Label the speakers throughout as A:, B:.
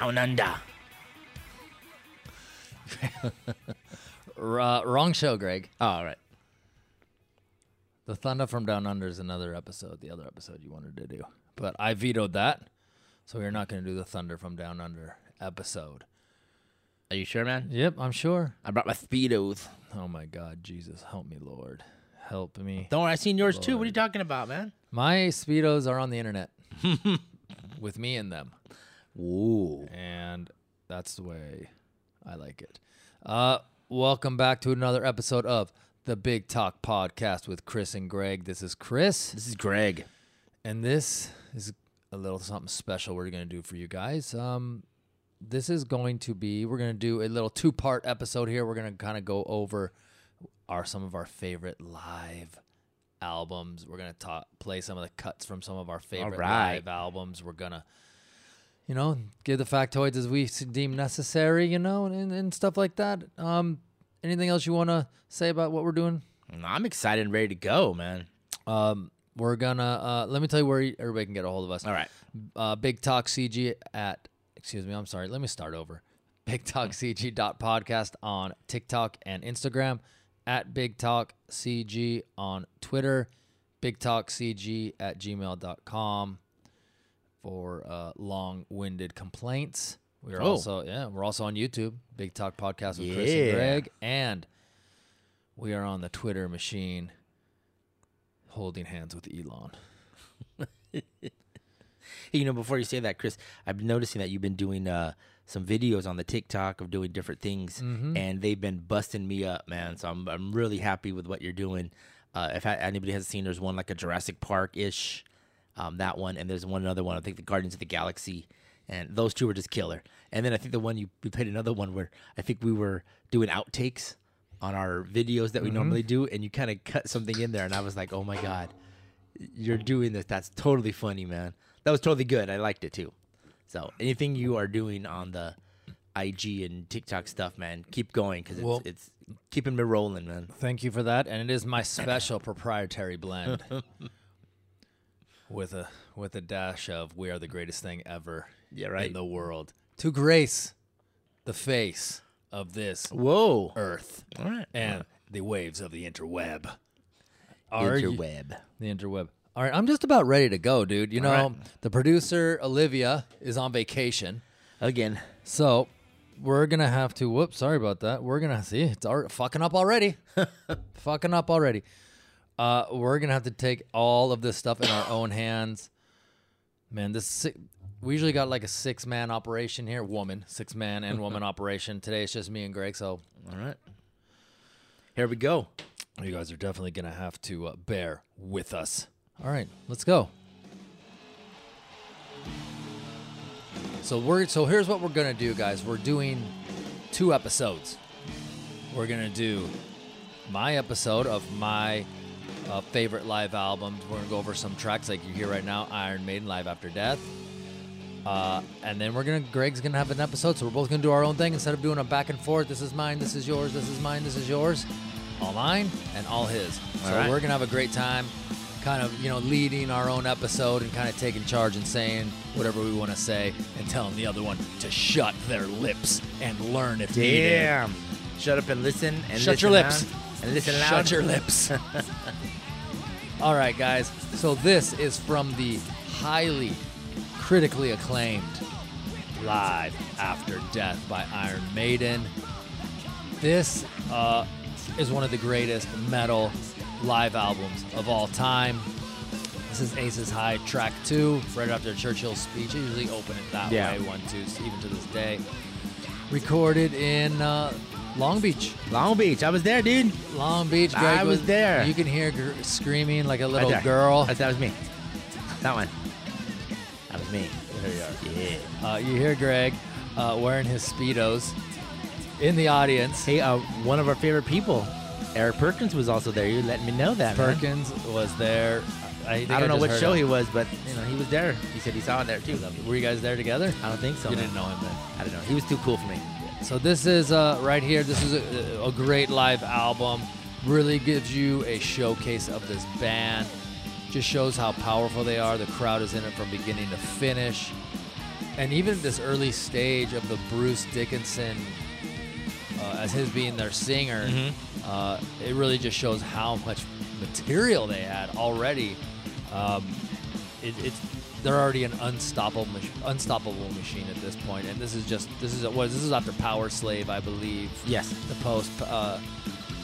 A: Down under.
B: Uh, wrong show, Greg.
A: Oh, all right.
B: The Thunder from Down Under is another episode, the other episode you wanted to do. But I vetoed that. So we're not going to do the Thunder from Down Under episode.
A: Are you sure, man?
B: Yep, I'm sure.
A: I brought my speedos.
B: Oh my God, Jesus, help me, Lord. Help me.
A: Don't worry, I seen yours too. What are you talking about, man?
B: My Speedos are on the internet with me in them.
A: Ooh.
B: And that's the way I like it. Uh, welcome back to another episode of the Big Talk Podcast with Chris and Greg. This is Chris.
A: This is Greg.
B: And this is a little something special we're going to do for you guys. Um, this is going to be, we're going to do a little two part episode here. We're going to kind of go over our some of our favorite live albums. We're going to talk, play some of the cuts from some of our favorite
A: right.
B: live albums. We're going to, you know, give the factoids as we deem necessary, you know, and, and stuff like that. Um, anything else you want to say about what we're doing?
A: I'm excited and ready to go, man.
B: Um, we're gonna uh, let me tell you where everybody can get a hold of us.
A: All right.
B: Uh, Big Talk CG at excuse me, I'm sorry. Let me start over. Big Talk CG dot podcast on TikTok and Instagram. At Big Talk CG on Twitter. Big Talk CG at gmail.com for uh, long-winded complaints. We're
A: Oh.
B: also yeah, we're also on YouTube. Big Talk podcast with Chris and Greg, and we are on the Twitter machine, holding hands with Elon.
A: Hey, you know, before you say that, Chris, I've been noticing that you've been doing uh, some videos on the TikTok of doing different things, and they've been busting me up, man. So I'm I'm really happy with what you're doing. Uh, if anybody hasn't seen, there's one like a Jurassic Park ish, um, that one, and there's one another one. I think the Guardians of the Galaxy, and those two were just killer. And then I think the one you we played another one where I think we were doing outtakes on our videos that we normally do, and you kind of cut something in there, and I was like, oh my god you're doing this. That's totally funny, man. That was totally good. I liked it too. So anything you are doing on the IG and TikTok stuff, man, keep going because it's,
B: Well-
A: it's keeping me rolling, man.
B: Thank you for that, and it is my special proprietary blend with a with a dash of "We are the greatest thing ever
A: Yeah, right.
B: in the world" to grace the face of this
A: Whoa.
B: earth
A: All right.
B: and the waves of the interweb. Are you-
A: Interweb.
B: the interweb. All right, I'm just about ready to go, dude. You know,
A: right.
B: the producer Olivia is on vacation,
A: Again.
B: so we're gonna have to. Whoops, sorry about that. We're gonna see it's al- fucking up already. fucking up already. Uh, we're gonna have to take all of this stuff in our own hands. Man, this si- we usually got like a six man operation here, woman, six man and woman operation. Today it's just me and Greg, so
A: All right. Here we go.
B: you guys are definitely gonna have to uh, bear with us. All right, let's go. So we're so here's what we're gonna do, guys. We're doing two episodes. We're gonna do my episode of my uh, favorite live albums. We're gonna go over some tracks like you hear right now, Iron Maiden, Live After Death. Uh, and then we're gonna Greg's gonna have an episode, so we're both gonna do our own thing instead of doing a back and forth. This is mine, this is yours, this is mine, this is yours. All mine and all his. So
A: All right.
B: we're gonna have a great time, kind of you know leading our own episode and kind of taking charge and saying whatever we want to say and telling the other one to shut their lips and learn if needed.
A: Damn. Shut up and listen. And
B: Shut your lips.
A: loud. And listen loud.
B: Shut your lips. All right, guys. So this is from the highly critically acclaimed Live After Death by Iron Maiden. This uh, is one of the greatest metal live albums of all time. This is Aces High track two, right after Churchill's speech. I usually open it that
A: Yeah.
B: way, one, two, even to this day. Recorded in uh, Long Beach.
A: Long Beach. I was there, dude.
B: Long Beach. Greg
A: I was there.
B: You can hear gr- screaming like a little
A: there.
B: girl.
A: That, that was me. That one. That was me.
B: There you are.
A: Yeah.
B: Uh, you hear Greg uh, wearing his speedos in the audience.
A: Hey, uh, one of our favorite people, Eric Perkins, was also there. You letting me know that, man.
B: Perkins was there. I,
A: I don't know
B: just
A: what show
B: him.
A: he was, but you know he was there. He said he saw it there too.
B: Were you guys there together?
A: I don't think so.
B: You
A: man.
B: didn't know him then.
A: I don't know. He was too cool for me.
B: So this is uh, right here. This is a, a great live album. Really gives you a showcase of this band. just shows how powerful they are. The crowd is in it from beginning to finish. And even at this early stage of the Bruce Dickinson, uh, as his being their singer, uh, it really just shows how much material they had already. Um, it, it's they're already an unstoppable unstoppable machine at this point, and this is just this is what this is after Power Slave, I believe.
A: Yes.
B: the post uh,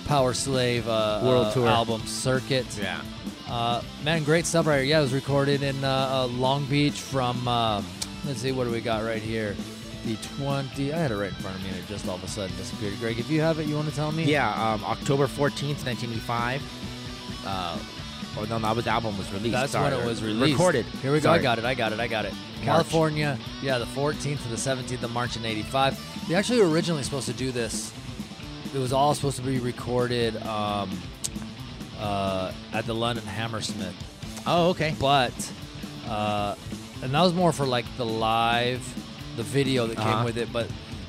B: Power Slave uh,
A: World
B: uh,
A: tour.
B: album circuit.
A: Yeah.
B: Uh, man, great stuff right here. Yeah, it was recorded in uh, uh, Long Beach from, uh, let's see, what do we got right here? The 20, I had it right in front of me and it just all of a sudden disappeared. Greg, if you have it, you want to tell me?
A: Yeah, um, October 14th, 1985. Uh, or no, that was the album was released.
B: That's
A: Sorry,
B: when it was released.
A: Recorded.
B: Here we go. I got it. I got it. I got it. California. Yeah, the 14th to the 17th of March in 85. They actually were originally supposed to do this. It was all supposed to be recorded um, uh, at the London Hammersmith.
A: Oh, okay.
B: but uh, and that was more for like the live, the video that came
A: Uh-huh.
B: with it. But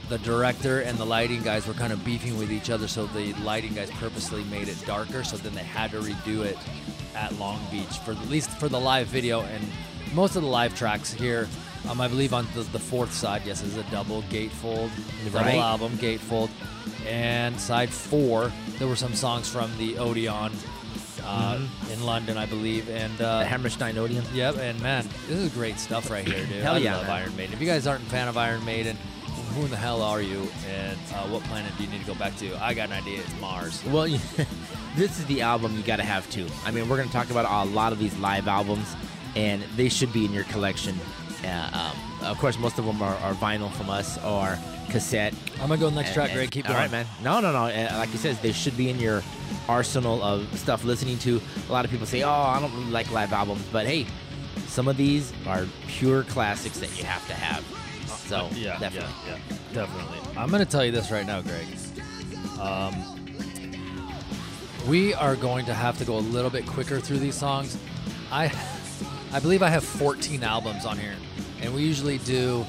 B: the director and the lighting guys were kind of beefing with each other, so the lighting guys purposely made it darker. So then they had to redo it at Long Beach for at least for the live video and most of the live tracks here. Um, I believe on the, the fourth side, yes, is a double gatefold, double
A: Right.
B: album gatefold, and side four there were some songs from the Odeon. Uh, In London, I believe, and uh,
A: The Hammerstein Odeon.
B: Yep, and man, this is great stuff right here, dude.
A: Hell
B: I
A: yeah,
B: love
A: man.
B: Iron Maiden. If you guys aren't a fan of Iron Maiden, who in the hell are you? And uh, what planet do you need to go back to? I got an idea. It's Mars.
A: Well, this is the album you got to have too. I mean, we're going to talk about a lot of these live albums, and they should be in your collection. Uh, um, of course, most of them are, are vinyl from us or cassette.
B: I'm gonna go next
A: And-
B: track,
A: and-
B: Greg. Keep
A: all
B: going,
A: right, man. No, no, no. Uh, like you said, they should be in your arsenal of stuff listening to. A lot of people say, "Oh, I don't really like live albums," but hey, some of these are pure classics that you have to have. So
B: yeah,
A: definitely.
B: yeah, yeah, definitely. I'm gonna tell you this right now, Greg. Um, we are going to have to go a little bit quicker through these songs. I, I believe I have 14 albums on here, and we usually do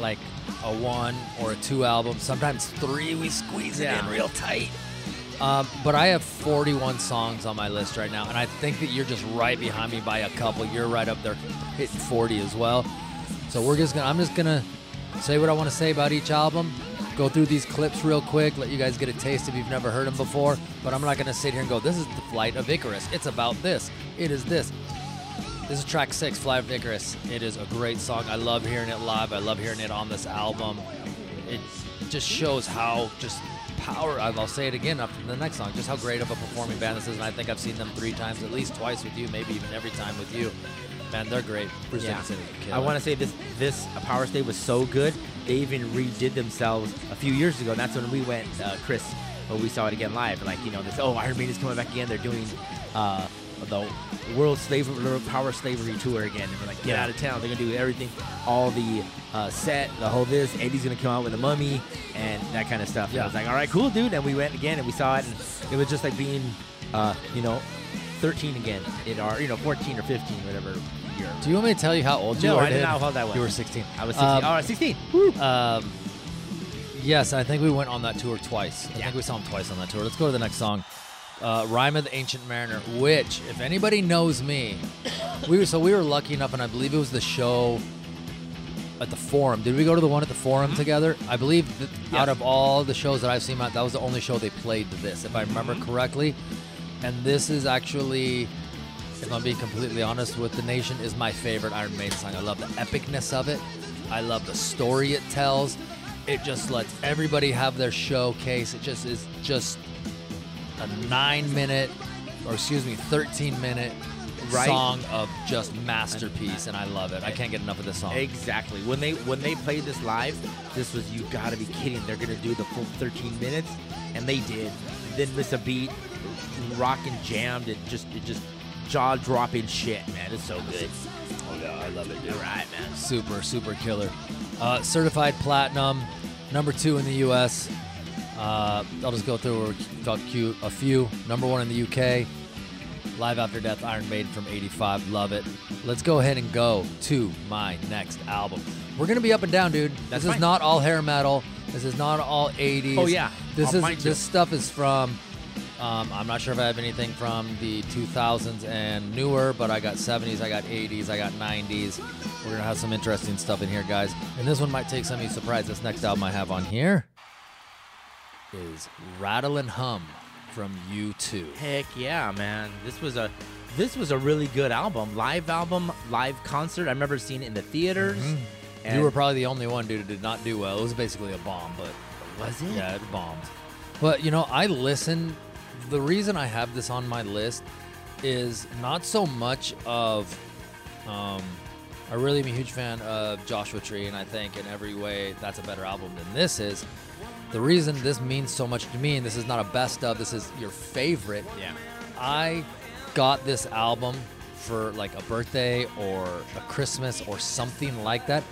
B: like a one or a two album, sometimes three. We squeeze it
A: Yeah.
B: in real tight. Um, but I have 41 songs on my list right now, and I think that you're just right behind me by a couple. You're right up there, hitting 40 as well. So we're just gonna. I'm just gonna say what I want to say about each album. Go through these clips real quick, let you guys get a taste if you've never heard them before. But I'm not gonna sit here and go, "This is the Flight of Icarus. It's about this. It is this." This is track six, Flight of Icarus. It is a great song. I love hearing it live. I love hearing it on this album. It just shows how just power. I'll say it again after the next song. Just how great of a performing band this is, and I think I've seen them three times, at least twice with you, maybe even every time with you. Man, they're great. Bruce
A: Yeah.
B: Dickinson is a
A: I want to say this this Powerslave was so good. They even redid themselves a few years ago. And that's when we went, uh, Chris, when we saw it again live. Like you know, this oh Iron Maiden's coming back again. They're doing uh, the World Slavery Power Slavery tour again. And we're like, get out of town. They're gonna do everything, all the uh, set, the whole this. Eddie's gonna come out with a mummy and that kind of stuff. And I was like, all right, cool, dude. And we went again and we saw it, and it was just like being, uh, you know. 13 again in our, you know, 14 or 15, whatever year.
B: Do you want me to tell you how old you
A: No,
B: are?
A: I didn't
B: Dave?
A: know how old I was.
B: You were 16.
A: I was 16.
B: Um,
A: oh, 16.
B: Um, yes, I think we went on that tour twice. I
A: Yeah.
B: think we saw him twice on that tour. Let's go to the next song. Uh, Rhyme of the Ancient Mariner, which, if anybody knows me, we were so we were lucky enough, and I believe it was the show at the Forum. Did we go to the one at the Forum together? I believe that
A: Yeah.
B: out of all the shows that I've seen, that was the only show they played this, if I remember correctly. And this is actually, if I'm being completely honest with the nation, is my favorite Iron Maiden song. I love the epicness of it. I love the story it tells. It just lets everybody have their showcase. It just is just a nine minute, or excuse me, 13 minute
A: Right.
B: song of just masterpiece, and I love it. I can't get enough of this song.
A: Exactly. When they when they played this live, this was you gotta be kidding. They're gonna do the full 13 minutes, and they did. Didn't miss a beat. Rockin' jammed. It just it just jaw dropping shit, man. It's so good.
B: Oh yeah, I love it, Dude.
A: All right, man.
B: super super killer uh, certified platinum number two in the us uh, i'll just go through a few, a few. Number one in the uk live after death iron maiden from 85 love it. Let's go ahead and go to my next album. We're gonna be up and down dude.
A: That's
B: this is not all hair metal. This is not all 80s
A: Oh, yeah.
B: this
A: Oh,
B: is this stuff is from Um, I'm not sure if I have anything from the 2000s and newer, but I got 70s, I got 80s, I got 90s. We're gonna have some interesting stuff in here, guys. And this one might take some of you surprised. This next album I have on here is Rattle and Hum from U2.
A: Heck yeah, man! This was a this was a really good album, live album, live concert. I remember seeing it in the theaters.
B: You were probably the only one dude who did not do well. It was basically a bomb, but
A: was it?
B: yeah, it bombed. But you know, I listen. The reason I have this on my list is not so much of. Um, I really am a huge fan of Joshua Tree, and I think in every way that's a better album than this is. The reason this means so much to me, and this is not a best of, this is your favorite.
A: Yeah.
B: I got this album for like a birthday or a Christmas or something like that.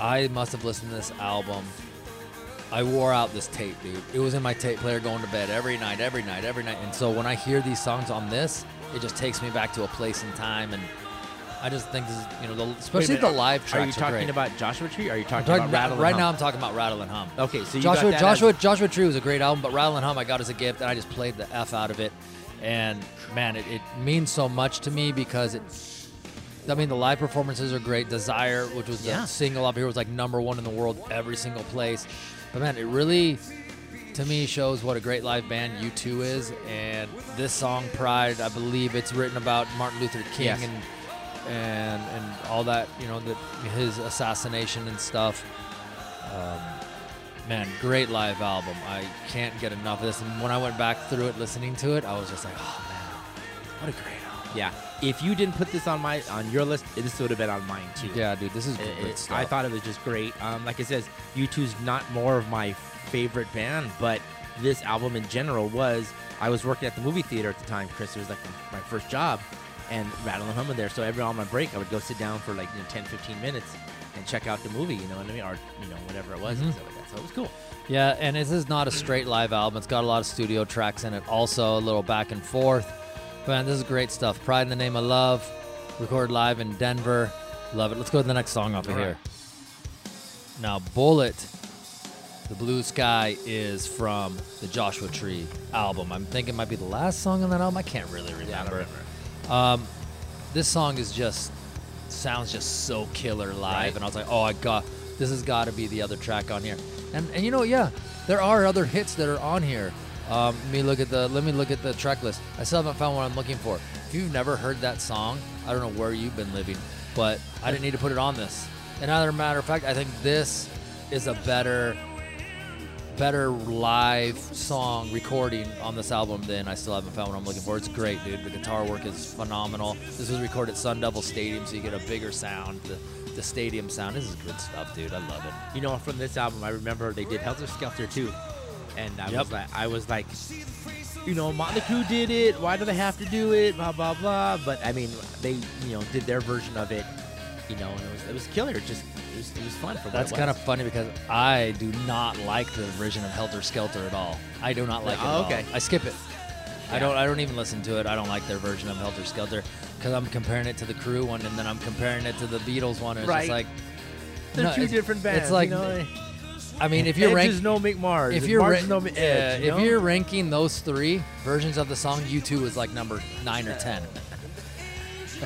B: I must have listened to this album. I wore out this tape, dude. It was in my tape player going to bed every night, every night, every night. And so when I hear these songs on this, it just takes me back to a place and time. And I just think this is, you know, the, especially the live
A: Are you talking
B: great.
A: about Joshua Tree? Or are you talking,
B: talking
A: about Rattle and
B: right now, I'm talking about Rattle and Hum.
A: Okay, so you
B: Joshua Joshua
A: as-
B: Joshua Tree was a great album, but Rattle and Hum I got as a gift, and I just played the f out of it. And man, it, it means so much to me because it. I mean, the live performances are great. Desire, which was
A: Yeah.
B: the single up here, was like number one in the world every single place. But man, it really, to me, shows what a great live band U2 is. And this song, Pride, I believe it's written about Martin Luther King
A: Yes.
B: and and and all that, you know, the, his assassination and stuff. Um, man, great live album. I can't get enough of this. And when I went back through it, listening to it, I was just like, oh man, what a great album.
A: Yeah. If you didn't put this on my on your list, this would have been on mine too.
B: Yeah, dude, this is
A: It-
B: great
A: it-
B: stuff.
A: I thought it was just great. Um, like it says, U2's not more of my favorite band, but this album in general was. I was working at the movie theater at the time, Chris. It was like my first job, and Rattle and Hum in there. So every on my break, I would go sit down for like you know, 10, 15 minutes and check out the movie. You know what I mean? Or you know whatever it was.
B: Mhm.
A: And stuff like that. So it was cool.
B: Yeah, and this is not a straight live album. It's got a lot of studio tracks in it, also a little back and forth. But man, this is great stuff. Pride in the Name of Love, recorded live in Denver. Love it. Let's go to the next song off of
A: right.
B: here. Now, Bullet, the Blue Sky, is from the Joshua Tree album. I'm thinking it might be the last song on that album. I can't really
A: Yeah, I don't
B: remember. Um, this song is just sounds just so killer live,
A: Right.
B: and I was like, oh, I got this has got to be the other track on here. And and you know, yeah, there are other hits that are on here. Um, let me look at the let me look at the track list. I still haven't found what I'm looking for. If you've never heard that song, I don't know where you've been living, but I didn't need to put it on this. And as a matter of fact, I think this is a better better live song recording on this album than I still haven't found what I'm looking for. It's great, dude. The guitar work is phenomenal. This was recorded at Sun Devil Stadium, so you get a bigger sound, the, the stadium sound. This is good stuff, dude. I love it.
A: You know, from this album, I remember they did Helter Skelter too, and I
B: Yep.
A: was like, I was like, you know, Motley Crue did it. Why do they have to do it? Blah blah blah. But I mean, they you know did their version of it, you know, and it was it was killer. Just was, it was fun for
B: That's kind of funny because I do not like the version of Helter Skelter at all. I do not like it.
A: Oh,
B: at all.
A: okay.
B: I skip it. I don't. I don't even listen to it. I don't like their version of Helter Skelter because I'm comparing it to the Crue one, and then I'm comparing it to the Beatles one. And it's
A: Right.
B: just like
A: They're
B: no,
A: two
B: it's-
A: different bands.
B: It's like,
A: you know?
B: I mean, if you're
A: Edge
B: rank,
A: is no Mick Mars.
B: if you're
A: Mars
B: ra-
A: no Mick
B: yeah,
A: Edge, you
B: if you're ranking those three versions of the song, U2 is like number nine or ten.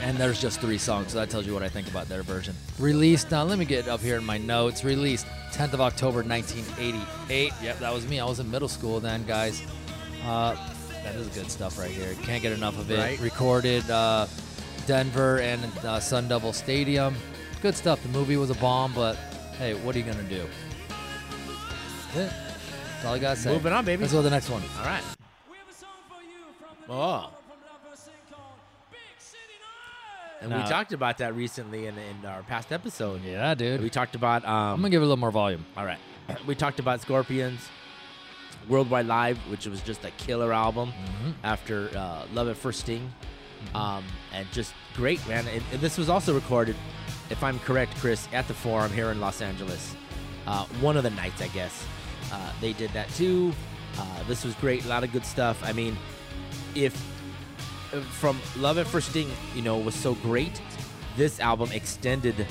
B: And there's just three songs, so that tells you what I think about their version. Released, now let me get up here in my notes. Released 10th of October 1988. Yep, that was me. I was in middle school then, guys. Uh, that is good stuff right here. Can't get enough of it.
A: Right.
B: Recorded uh, Denver and uh, Sun Devil Stadium. Good stuff. The movie was a bomb, but hey, what are you gonna do? That's it. That's all I gotta say.
A: Moving on, baby.
B: Let's go to the next one.
A: All right.
C: We
A: And
B: Now-
A: we talked about that recently in, in our past episode.
B: Yeah, dude.
A: We talked about. Um,
B: I'm gonna give it a little more volume.
A: All right. We talked about Scorpions, Worldwide Live, which was just a killer album
B: Mm-hmm.
A: after uh, Love at First Sting. Um, and just great, man. And, and this was also recorded, if I'm correct, Chris, at the Forum here in Los Angeles. Uh, one of the nights, I guess. Uh, they did that too. Uh, this was great. A lot of good stuff. I mean, if from Love at First Sting, you know, was so great, this album extended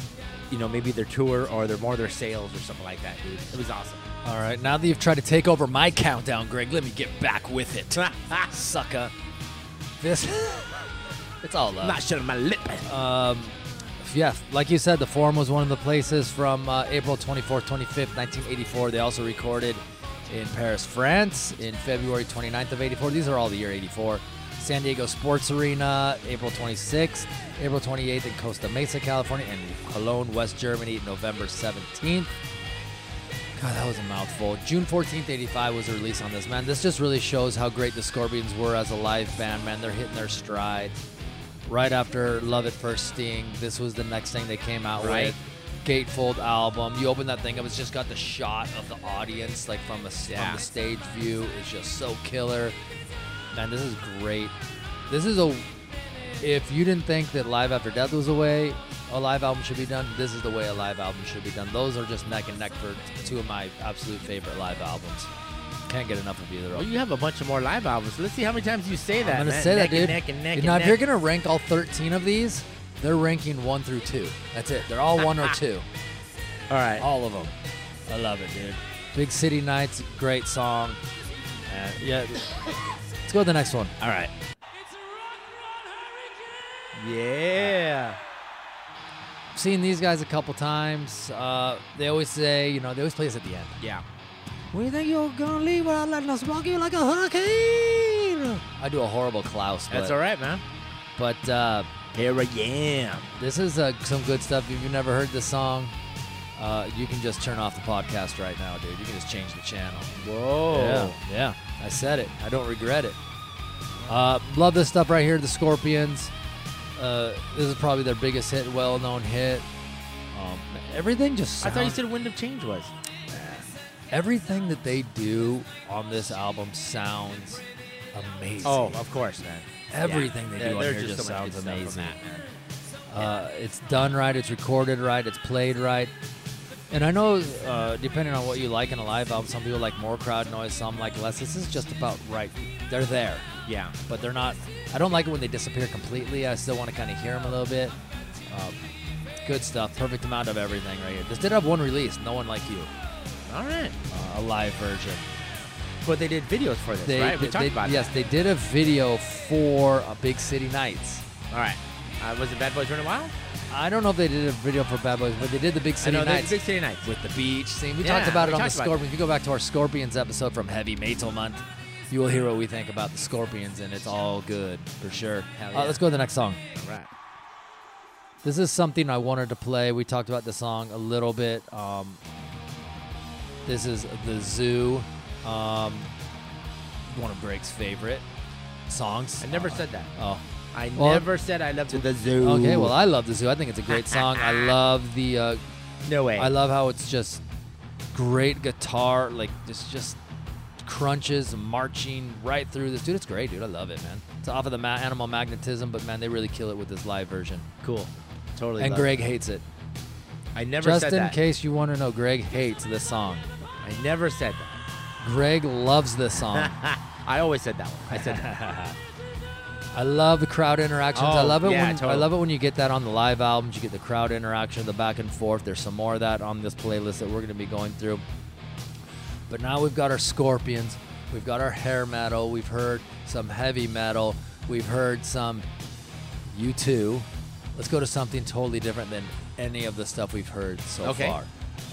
A: you know, maybe their tour or their more their sales or something like that, dude. It was awesome.
B: All right, now that you've tried to take over my countdown, Greg, let me get back with it. Sucker. This. it's all love.
A: Not shutting my lip.
B: Um, yeah, like you said, the Forum was one of the places from uh, April 24th, 25th, 1984. They also recorded in Paris, France, in February 29th of 84. These are all the year 84. San Diego Sports Arena, April 26th, April 28th in Costa Mesa, California, and Cologne, West Germany, November 17th. God, that was a mouthful. June 14th, 85 was the release on this, man. This just really shows how great the Scorpions were as a live band, man. They're hitting their stride. Right after Love at First Sting, this was the next thing they came out
A: Right.
B: with. Gatefold album. You open that thing up, it's just got the shot of the audience, like from, a,
A: Yeah.
B: from the stage view. It's just so killer. Man, this is great. This is a. If you didn't think that Live After Death was a way a live album should be done, this is the way a live album should be done. Those are just neck and neck for two of my absolute favorite live albums. Can't get enough of either of
A: Well,
B: them.
A: you have a bunch of more live albums. Let's see how many times you say that.
B: I'm gonna
A: man.
B: say
A: neck
B: that, dude.
A: And neck and neck
B: You know, if you're gonna rank all 13 of these, they're ranking one through two. That's it. They're all one or two.
A: All right.
B: All of them. I love it, dude. Big City Nights, great song. And yeah, let's go to the next one.
A: All right.
C: It's a rock run hurricane.
A: Yeah.
B: Seen these guys a couple times. Uh, they always say, you know, they always play us at the end.
A: Yeah.
B: We think you're gonna leave without letting us walk you like a hurricane. I do a horrible Klaus, but,
A: That's all right, man.
B: but uh,
A: Here I am.
B: this is uh, some good stuff. If you've never heard this song, uh, you can just turn off the podcast right now, dude. You can just change the channel.
A: Whoa.
B: Yeah, yeah. I said it. I don't regret it. Uh, love this stuff right here. The Scorpions. Uh, this is probably their biggest hit, well-known hit. Um, everything just.
A: I thought you said Wind of Change was.
B: everything that they do on this album sounds amazing.
A: Oh, of course, man.
B: everything they
A: Yeah,
B: do on here
A: just
B: just
A: so
B: sounds
A: good stuff from
B: amazing.
A: that, man.
B: Uh, it's done right. It's recorded right. It's played right. And I know, uh, depending on what you like in a live album, some people like more crowd noise, some like less. This is just about right. They're there,
A: Yeah.
B: but they're not. I don't like it when they disappear completely. I still want to kind of hear them a little bit. Um, good stuff. Perfect amount of everything right here. This did have one release. No one like you.
A: All right.
B: Uh, a live version.
A: But they did videos for this,
B: They,
A: right? We
B: they-
A: talked
B: they-
A: about
B: yes,
A: that.
B: they did a video for a Big City Nights.
A: All right. Uh, was it Bad Boys Running Wild?
B: I don't know if they did a video for Bad Boys, but they did the Big City
A: I know,
B: Nights
A: Big City Nights.
B: with the beach scene. We
A: Yeah,
B: talked about it on the Scorpions. If you go back to our Scorpions episode from Heavy Metal Month, you will hear what we think about the Scorpions, and it's all good for sure.
A: Hell
B: Uh, let's go to the next song.
A: All right.
B: This is something I wanted to play. We talked about the song a little bit. Um, this is The Zoo, um, one of Greg's favorite songs.
A: I never
B: Uh,
A: said that.
B: Oh,
A: I
B: Well-
A: never said I loved the zoo.
B: okay. Well, I love The Zoo. I think it's a great song. I love the uh,
A: no way.
B: I love how it's just great guitar, like just just crunches marching right through this. Dude, it's great, dude. I love it, man. It's off of the ma- Animal Magnetism, but man, they really kill it with this live version.
A: cool. Totally.
B: and
A: love
B: Greg hates it.
A: it. I never
B: Just
A: said
B: in
A: that.
B: case you want to know, Greg hates this song.
A: I never said that.
B: Greg loves this song.
A: I always said that one. I said that.
B: I love the crowd interactions. I
A: Oh,
B: love it
A: yeah,
B: when I love it when you get that on the live albums. You get the crowd interaction, the back and forth. There's some more of that on this playlist that we're going to be going through. But now we've got our Scorpions. We've got our hair metal. We've heard some heavy metal. We've heard some U2. Let's go to something totally different than any of the stuff we've heard so
A: Okay.
B: far.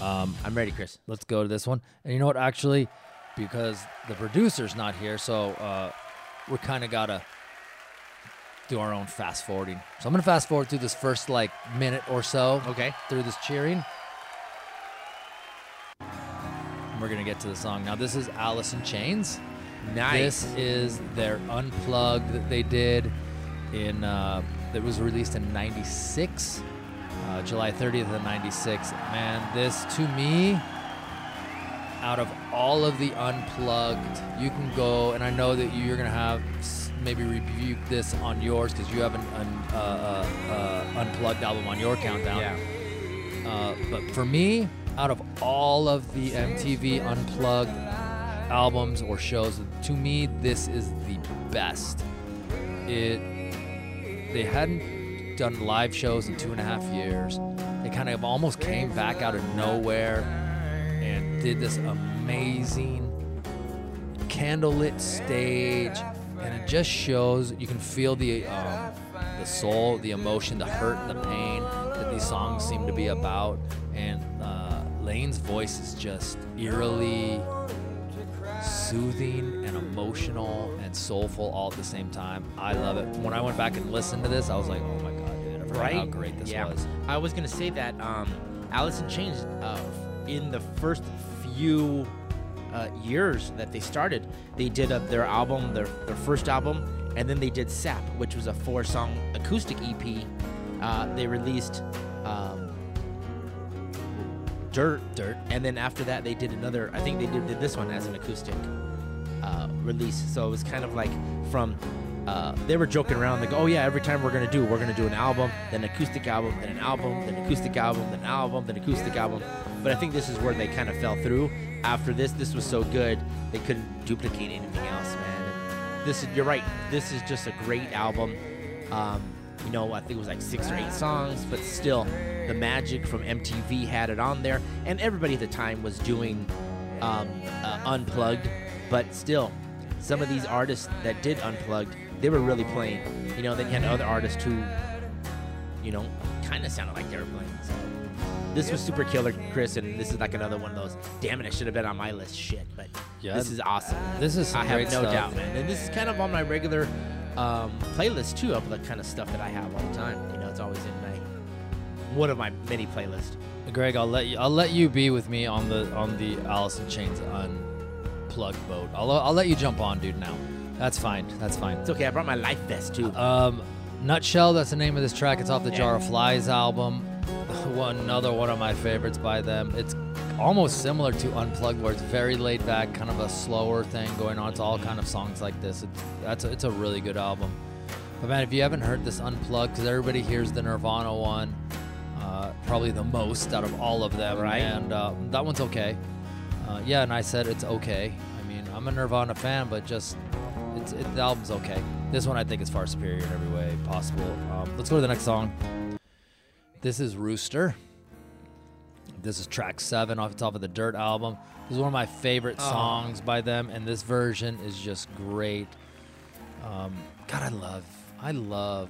B: Um,
A: I'm ready, Chris.
B: let's go to this one. And you know what? Actually, because the producer's not here, so uh, we're kind of gotta do our own fast forwarding. So I'm gonna fast forward through this first like minute or so
A: Okay.
B: through this cheering. And we're gonna get to the song now. This is Alice in Chains.
A: Nice.
B: This is their unplugged that they did in uh, that was released in '96, uh, July 30th of '96. Man, this to me, out of all of the unplugged, you can go and I know that you're gonna have maybe review this on yours because you have an, an uh, uh, uh, unplugged album on your countdown.
A: yeah.
B: Uh, but for me, out of all of the MTV Unplugged albums or shows, to me, this is the best. It they hadn't done live shows in two and a half years. They kind of almost came back out of nowhere and did this amazing candlelit stage, and it just shows you can feel the um, the soul, the emotion, the hurt, and the pain that these songs seem to be about. And uh, Lane's voice is just eerily soothing and emotional and soulful all at the same time. I love it. When I went back and listened to this, I was like, oh my god, dude, I forgot how great this
A: yeah.
B: was.
A: I was gonna say that um, in Chains, uh, in the first few uh, years that they started, they did uh, their album, their their first album, and then they did Sap, which was a four-song acoustic EP. Uh, they released um, Dirt,
B: Dirt.
A: and then after that they did another. I think they did, did this one as an acoustic uh, release. So it was kind of like from. Uh, they were joking around like, oh yeah, every time we're gonna do, we're gonna do an album, then an acoustic album, then an album, then acoustic album, then an album, then acoustic album. But I think this is where they kind of fell through. After this, this was so good they couldn't duplicate anything else, man. This is you're right. This is just a great album. Um, you know, I think it was like six or eight songs, but still, the magic from MTV had it on there, and everybody at the time was doing um, uh, unplugged. But still, some of these artists that did unplugged, they were really playing. You know, then you had other artists who, you know, kind of sounded like they were playing. This was super killer, Chris, and this is like another one of those. Damn it, I should have been on my list. Shit, but
B: Yeah.
A: this is awesome.
B: This is
A: I have
B: great
A: no
B: stuff.
A: doubt, man. And this is kind of on my regular um, playlist too of the kind of stuff that I have all the time. You know, it's always in my one of my many playlists.
B: Greg, I'll let you. I'll let you be with me on the on the Alice in Chains unplugged boat. I'll I'll let you jump on, dude. Now, that's fine. That's fine.
A: It's okay. I brought my life vest too.
B: Um, Nutshell. That's the name of this track. It's off the Jar of Flies album. One another one of my favorites by them. It's almost similar to Unplugged, where it's very laid back, kind of a slower thing going on. It's all kind of songs like this. It's that's a, it's a really good album. But man, if you haven't heard this Unplugged, because everybody hears the Nirvana one, uh, probably the most out of all of them,
A: Right.
B: And uh, that one's okay. Uh, yeah, and I said it's okay. I mean, I'm a Nirvana fan, but just it's it, the album's okay. This one I think is far superior in every way possible. Um, let's go to the next song. This is Rooster. This is track seven off the top of the Dirt album. This is one of my favorite
A: Oh.
B: songs by them, and this version is just great. Um, God, I love, I love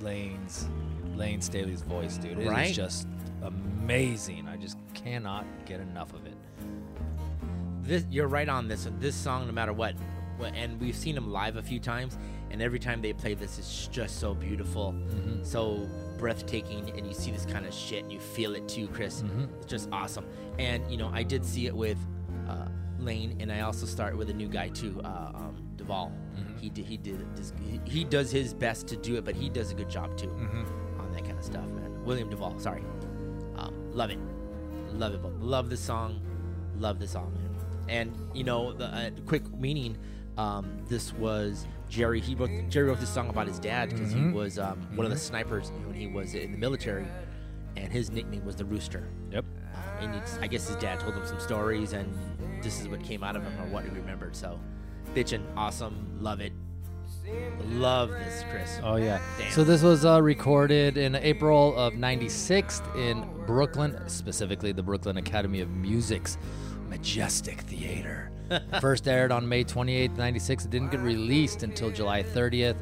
B: Lane's, Lane Staley's voice, dude. It is
A: Right?
B: just amazing. I just cannot get enough of it.
A: this you're right on this this song no matter what Wh- and we've seen them live a few times and every time they play this it's just so beautiful so breathtaking and you see this kind of shit and you feel it too chris. It's just awesome. And you know i did see it with uh, lane and i also started with a new guy too uh, um, Duvall. he did he did he, does his best to do it but he does a good job too on that kind of stuff man. William Duvall. sorry. Um, love it. Love it love this song. Love this song man. And you know the uh, quick meaning um, this was jerry he wrote jerry wrote this song about his dad because he was um, one of the snipers when he was in the military and his nickname was the rooster
B: Yep.
A: um, and it's, i guess his dad told him some stories and this is what came out of him or what he remembered so bitchin' awesome love it love this chris
B: Oh yeah.
A: Damn.
B: So this was uh, recorded in April of '96 in Brooklyn, specifically the Brooklyn Academy of Music's Majestic Theater. First aired on May 28, '96. It didn't get released until July 30th.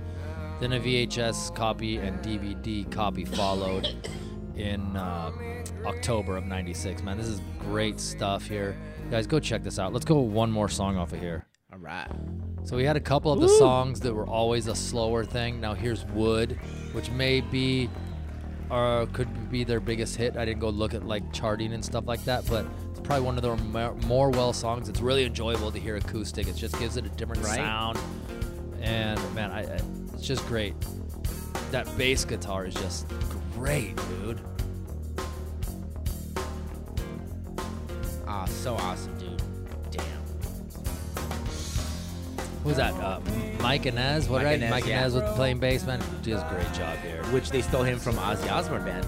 B: Then a VHS copy and DVD copy followed in uh, October of '96. Man, this is great stuff here. Guys, go check this out. Let's go one more song off of here.
A: all right
B: So we had a couple of the songs that were always a slower thing. Now here's Would, which may be or could be their biggest hit. I didn't go look at like charting and stuff like that, but it's probably one of their more, well songs. It's really enjoyable to hear acoustic. It just gives it a different
A: Right.
B: sound, and man, I, I it's just great. That bass guitar is just great, dude.
A: ah so awesome dude damn
B: Who's that? Uh, Mike Inez, what
A: Mike
B: right?
A: Inez,
B: Mike
A: yeah.
B: Inez with playing bass, man. Does a great job here.
A: which they stole him from Ozzy Osbourne band.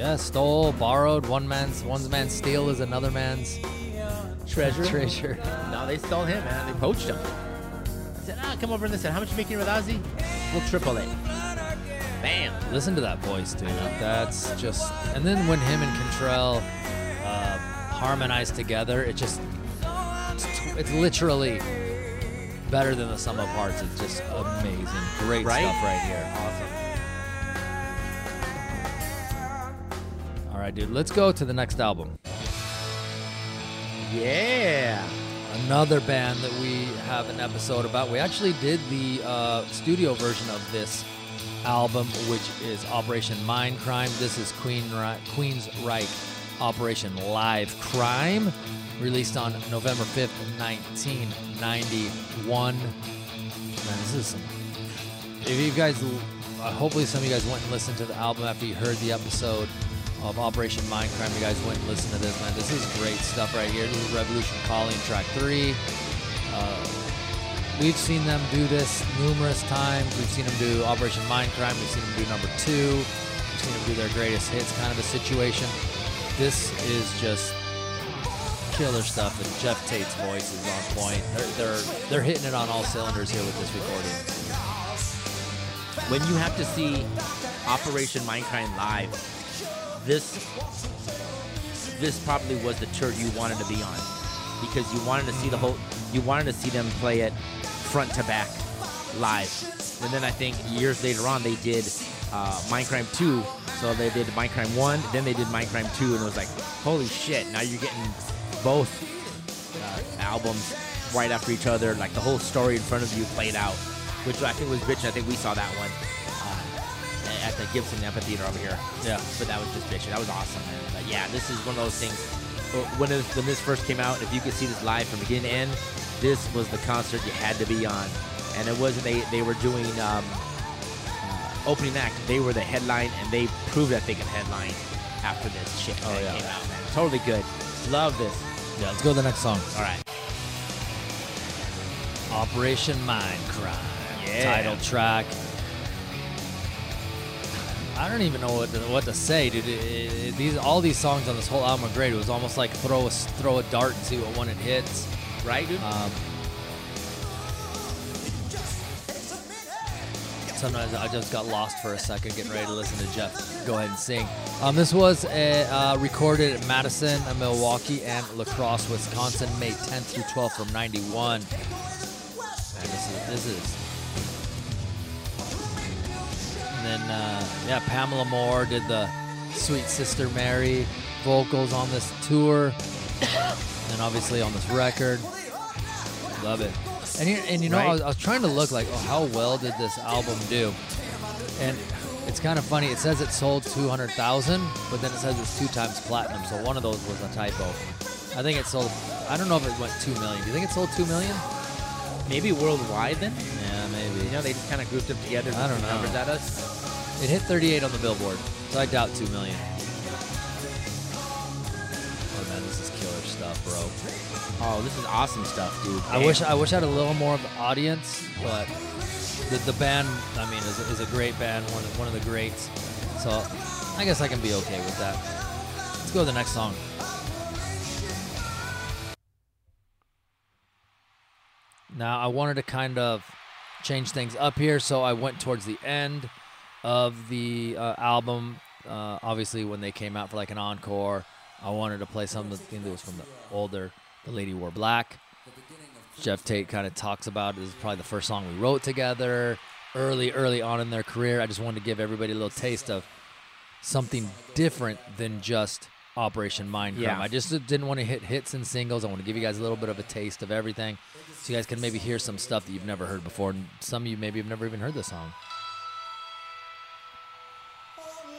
B: I guess stole, borrowed. One man's one man's steal is another man's
A: Treasure.
B: treasure.
A: No, they stole him, man. They poached him. They said, ah, come over and listen. How much you making with Ozzy? We'll triple it. Bam.
B: Listen to that voice, dude. That's just. And then when him and Cantrell uh, harmonize together, it just. It's, it's literally better than the sum of parts. It's just amazing. Great
A: Right?
B: stuff right here.
A: Awesome.
B: Right, dude. Let's go to the next album.
A: Yeah.
B: Another band that we have an episode about. We actually did the uh, studio version of this album, which is Operation Mind Crime. This is Queen Ri- Queen's Reich Operation Live Crime, released on November 5th, 1991. Man, this is some. If you guys, uh, hopefully some of you guys went and listened to the album after you heard the episode of Operation Mindcrime. You guys went and listened to this, man. This is great stuff right here. This is Revolution Calling, track three. Uh, we've seen them do this numerous times. We've seen them do Operation Mindcrime. We've seen them do number two. We've seen them do their greatest hits kind of a situation. This is just killer stuff, and Geoff Tate's voice is on point. They're they're they're hitting it on all cylinders here with this recording.
A: When you have to see Operation Mindcrime live, this this probably was the tour you wanted to be on because you wanted to see the whole you wanted to see them play it front to back live. And then I think years later on they did uh, Mindcrime 2. So they did Mindcrime 1, then they did Mindcrime 2 and it was like, holy shit, now you're getting both uh, albums right after each other, like the whole story in front of you played out, which I think was rich I think we saw that one at the Gibson Amphitheater over here.
B: Yeah.
A: But that was just bitchin'. That was awesome, man. But yeah, this is one of those things. When, it, when this first came out, if you could see this live from beginning to end, this was the concert you had to be on. And it wasn't they they were doing um, uh, opening act. They were the headline, and they proved that they could headline after this shit
B: Oh, yeah.
A: came out, man. Totally good. Love this.
B: Yeah, let's go to the next song.
A: All right.
B: Operation Mind Crime.
A: Yeah.
B: Title track. I don't even know what to, what to say, dude. It- it- these all these songs on this whole album are great. It was almost like throw a throw a dart and see what one it hits.
A: Right, dude?
B: Um, sometimes I just got lost for a second getting ready to listen to Geoff go ahead and sing. Um, this was uh uh, recorded at Madison, Milwaukee, and La Crosse, Wisconsin, May 10th through 12th from 91. Man, this is, this is. Then, uh, yeah, Pamela Moore did the Sweet Sister Mary vocals on this tour. and obviously on this record. Love it. And you, and you know, I, was, I was trying to look like, oh, how well did this album do? And it's kind of funny. It says it sold 200,000, but then it says it's two times platinum. So one of those was a typo. I think it sold, I don't know if it went 2 million. Do you think it sold 2 million?
A: Maybe worldwide then?
B: Yeah, maybe.
A: You know, they just kind of grouped them together.
B: I don't know.
A: Numbers at us.
B: It hit 38 on the Billboard, so I doubt 2 million. Oh man, this is killer stuff, bro.
A: Oh, this is awesome stuff, dude.
B: I wish I wish I had a little more of the audience, but the, the band, I mean, is, is a great band, one of, one of the greats. So I guess I can be okay with that. Let's go to the next song. Now I wanted to kind of change things up here, so I went towards the end of the uh, album. Uh, obviously, when they came out for like an encore, I wanted to play something that was from the older "The Lady Wore Black." Geoff Tate kind of talks about it. This is probably the first song we wrote together early, early on in their career. I just wanted to give everybody a little taste of something different than just Operation Mindcrime.
A: Yeah.
B: I just didn't want to hit hits and singles. I want to give you guys a little bit of a taste of everything so you guys can maybe hear some stuff that you've never heard before. And some of you maybe have never even heard this song.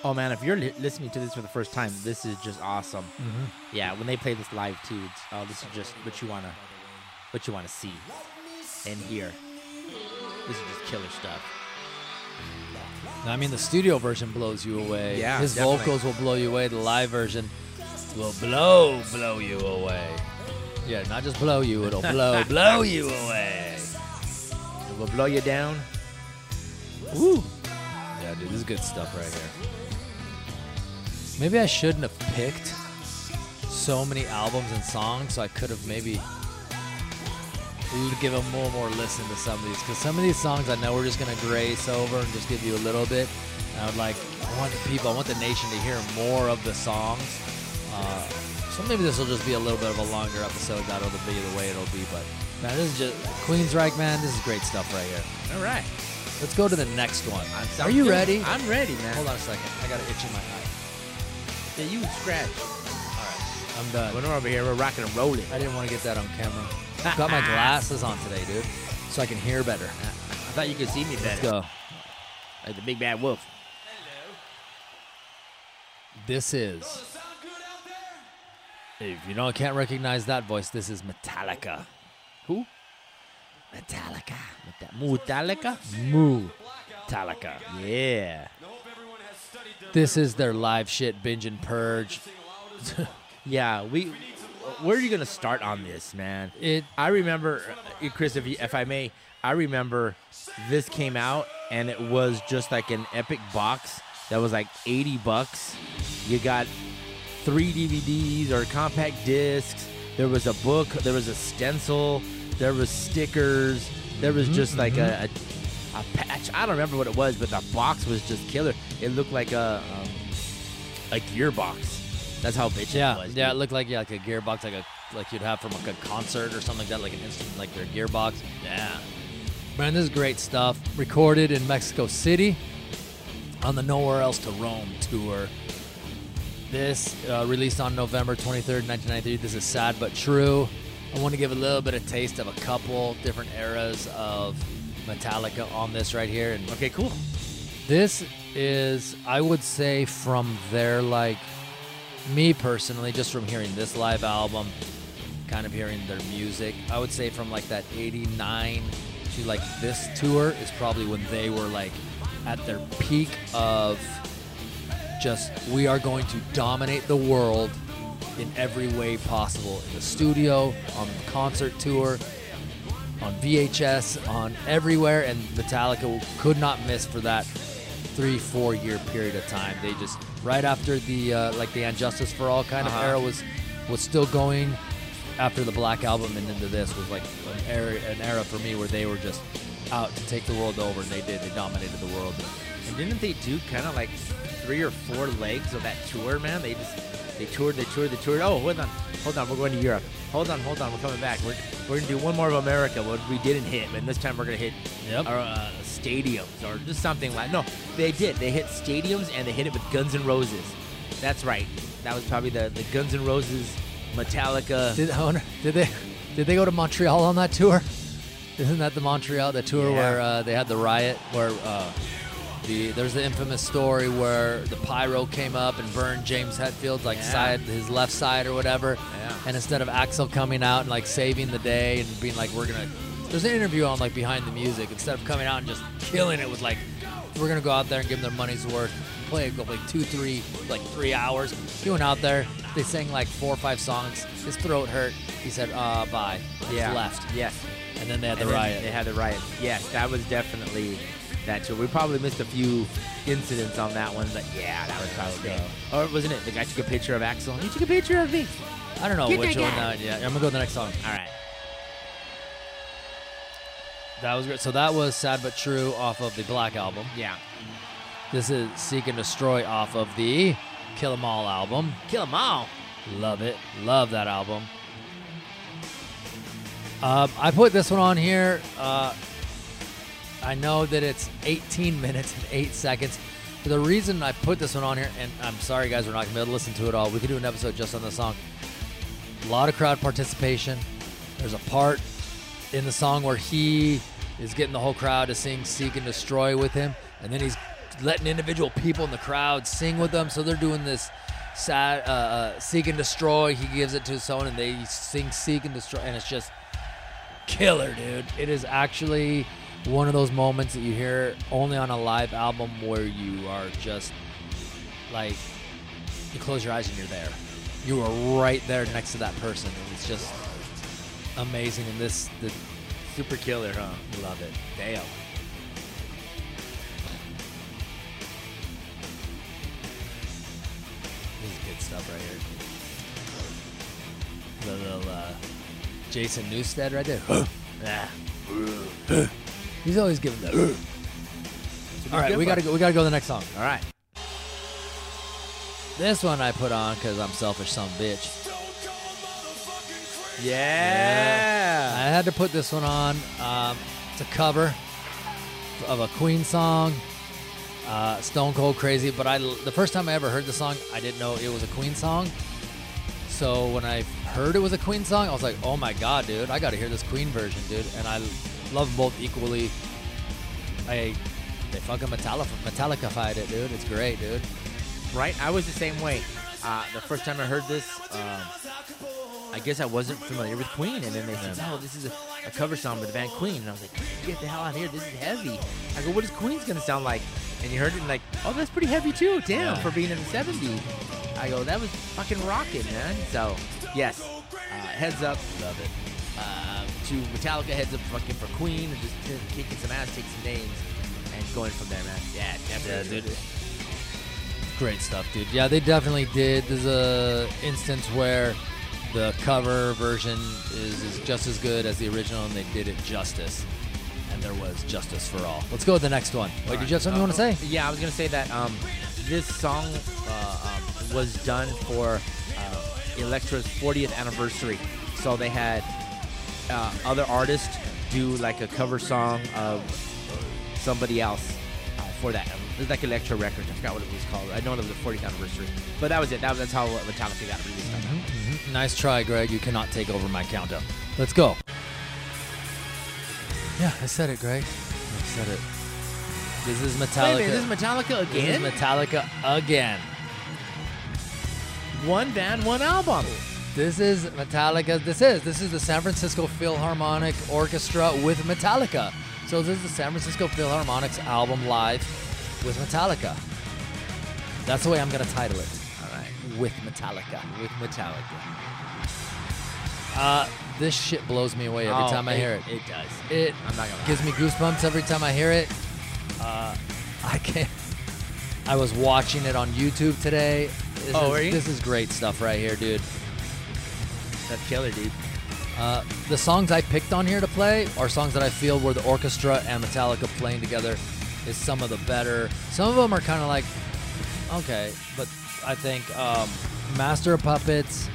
A: Oh man, if you're li- listening to this for the first time, this is just awesome.
B: Mm-hmm.
A: Yeah, when they play this live too, it's, oh, this is just what you wanna, what you wanna see and hear. This is just killer stuff.
B: I mean, the studio version blows you away.
A: Yeah,
B: His
A: definitely.
B: vocals will blow you away. The live version will blow, blow you away. Yeah, not just blow you, it'll blow, blow you away.
A: It will blow you down. Woo!
B: Yeah, dude, this is good stuff right here. Maybe I shouldn't have picked so many albums and songs, so I could have maybe give a more more listen to some of these, because some of these songs I know we're just gonna grace over and just give you a little bit, I would like, I want the people, I want the nation to hear more of the songs. Uh, so maybe this will just be a little bit of a longer episode. That'll be the way it'll be. But man, this is just Queensryche, man. This is great stuff right here.
A: All right.
B: Let's go to the next one.
A: I'm-
B: Are
A: I'm
B: you
A: good.
B: ready?
A: I'm ready, man.
B: Hold on a second. I got an itch in my eye.
A: Yeah, you scratch.
B: All right, I'm done.
A: When we're over here, we're rocking and rolling.
B: I didn't want to get that on camera. got my glasses on today, dude, so I can hear better.
A: I thought you could see me better.
B: Let's go.
A: Like the big bad wolf. Hello.
B: This is.
C: Sound good out there?
B: If you don't can't recognize that voice, this is Metallica.
A: Who?
B: Metallica.
A: Metallica?
B: Moo. Metallica.
A: Yeah.
B: This is their live shit binge and purge.
A: Yeah, we. Where are you gonna start on this, man?
B: It
A: I remember, uh, Chris, if, you, if I may, I remember this came out and it was just like an epic box that was like 80 bucks. You got three DVDs or compact discs. There was a book. There was a stencil. There was stickers. There was just like a, a, a patch. I don't remember what it was, but the box was just killer. It looked like a um, a gearbox. That's how bitch
B: yeah
A: it was.
B: yeah it looked like yeah like a gearbox like a like you'd have from like a concert or something like that like an like their gearbox.
A: yeah.
B: Man, this is great stuff. Recorded in Mexico City on the Nowhere Else to Roam tour. This uh, released on November 23rd, 1993. This is sad but true. I want to give a little bit of taste of a couple different eras of Metallica on this right here. And
A: Okay, cool.
B: this is, I would say, from their like, me personally, just from hearing this live album, kind of hearing their music, I would say from like that 89 to like this tour is probably when they were like at their peak of just, we are going to dominate the world in every way possible in the studio, on the concert tour, on VHS, on everywhere, and Metallica could not miss for that three, four year period of time. They just right after the uh, like the And Justice for All kind of
A: Uh-huh.
B: era was was still going. After the Black Album and into this was like an era, an era for me where they were just out to take the world over, and they did. They dominated the world.
A: And didn't they do kind of like three or four legs of that tour, man? They just they toured, they toured, they toured. Oh, hold on, hold on, we're going to Europe. Hold on, hold on, we're coming back. We're, we're gonna do one more of America, what we didn't hit, and this time we're gonna hit
B: Yep.
A: our uh, stadiums or just something like. No, they did. They hit stadiums and they hit it with Guns N' Roses. That's right. That was probably the the Guns N' Roses, Metallica.
B: Did did they did they go to Montreal on that tour? Isn't that the Montreal the tour
A: Yeah.
B: where uh, they had the riot where uh, the there's the infamous story where the pyro came up and burned James Hetfield's like
A: Yeah.
B: side his left side or whatever.
A: Yeah.
B: And instead of Axl coming out and like saving the day and being like we're gonna there's an interview on like behind the music instead of coming out and just killing it with like we're gonna go out there and give them their money's worth play go like two three like three hours he went out there they sang like four or five songs his throat hurt he said uh bye and
A: yeah,
B: left
A: Yes.
B: and then they had the riot
A: They had the riot. Yes, that was definitely that tour. We probably missed a few incidents on that one, but yeah, that was probably
B: go.
A: it. Or wasn't it? The guy took a picture of Axl. He took a picture of me.
B: I don't know
A: Get
B: which one
A: guy.
B: that yeah I'm gonna go to the next song
A: All right.
B: that was great so that was sad but true off of the Black album
A: Yeah.
B: this is Seek and Destroy off of the Kill 'Em All album
A: Kill 'Em all.
B: Love it. Love that album. Um, I put this one on here. Uh, I know that it's 18 minutes and 8 seconds. The reason I put this one on here, and I'm sorry, guys, we're not going to be able to listen to it all. We could do an episode just on the song. A lot of crowd participation. There's a part in the song where he is getting the whole crowd to sing Seek and Destroy with him. And then he's letting individual people in the crowd sing with them. So they're doing this sad uh, uh, Seek and Destroy. He gives it to someone and they sing Seek and Destroy. And it's just killer, dude. It is actually one of those moments that you hear only on a live album where you are just like, you close your eyes and you're there. You are right there next to that person. And it's just amazing. And this, the,
A: Super killer, huh?
B: love it.
A: Damn.
B: This is good stuff right here. The little uh, Jason Newsted right there.
A: Yeah.
B: He's always giving the. All right, we gotta go. We gotta go to the next song.
A: All right.
B: This one I put on because I'm selfish, some bitch.
A: Yeah.
B: I had to put this one on. Um, it's a cover of a Queen song, uh, "Stone Cold Crazy." But I, the first time I ever heard the song, I didn't know it was a Queen song. So when I heard it was a Queen song, I was like, "Oh my god, dude! I got to hear this Queen version, dude!" And I love them both equally. I, they fucking Metallica, Metallica-fied it, dude. It's great, dude.
A: Right. I was the same way. Uh, the first time I heard this, um, I guess I wasn't familiar with Queen, and then they said, "Oh, this is a, a cover song by the band Queen," and I was like, "Get the hell out of here! This is heavy." I go, "What is Queen's gonna sound like?" And you heard it, and like, "Oh, that's pretty heavy too. Damn,
B: Yeah.
A: for being in the '70s." I go, "That was fucking rocking, man." So, yes, uh, heads up, love it. Uh, to Metallica, heads up, fucking for Queen, and just uh, kicking some ass, taking some names, and going from there, man. Yeah, definitely.
B: dude. Great stuff, dude. Yeah, they definitely did. There's a instance where the cover version is, is just as good as the original, and they did it justice. And there was justice for all. Let's go to the next one. Wait, did you have something you want to say?
A: Yeah, I was gonna say that um, this song uh, um, was done for uh, Elektra's 40th anniversary. So they had uh, other artists do like a cover song of somebody else uh, for that. It was like Elektra Records. I forgot what it was called. I know it was the 40th anniversary, but that was it. That was, that's how Metallica got released. on that.
B: Mhm. Nice try, Greg. You cannot take over my countdown. Let's go. Yeah, I said it, Greg. I said it. This is
A: Wait a
B: Metallica.
A: minute, this is Metallica again.
B: This is? Metallica again.
A: one band, one album.
B: This is Metallica. This is this is the San Francisco Philharmonic Orchestra with Metallica. So this is the San Francisco Philharmonic's album live with Metallica. That's the way I'm gonna title it.
A: All right,
B: With Metallica.
A: with Metallica.
B: Uh, this shit blows me away every
A: Oh,
B: time I hear it.
A: It does.
B: It
A: I'm not gonna lie.
B: gives me goosebumps every time I hear it. Uh, I can't. I was watching it on YouTube today. This
A: Oh,
B: is? This is great stuff right here, dude.
A: That's killer, dude.
B: Uh, the songs I picked on here to play are songs that I feel where the orchestra and Metallica playing together is some of the better. Some of them are kind of like, okay, but I think um, Master of Puppets,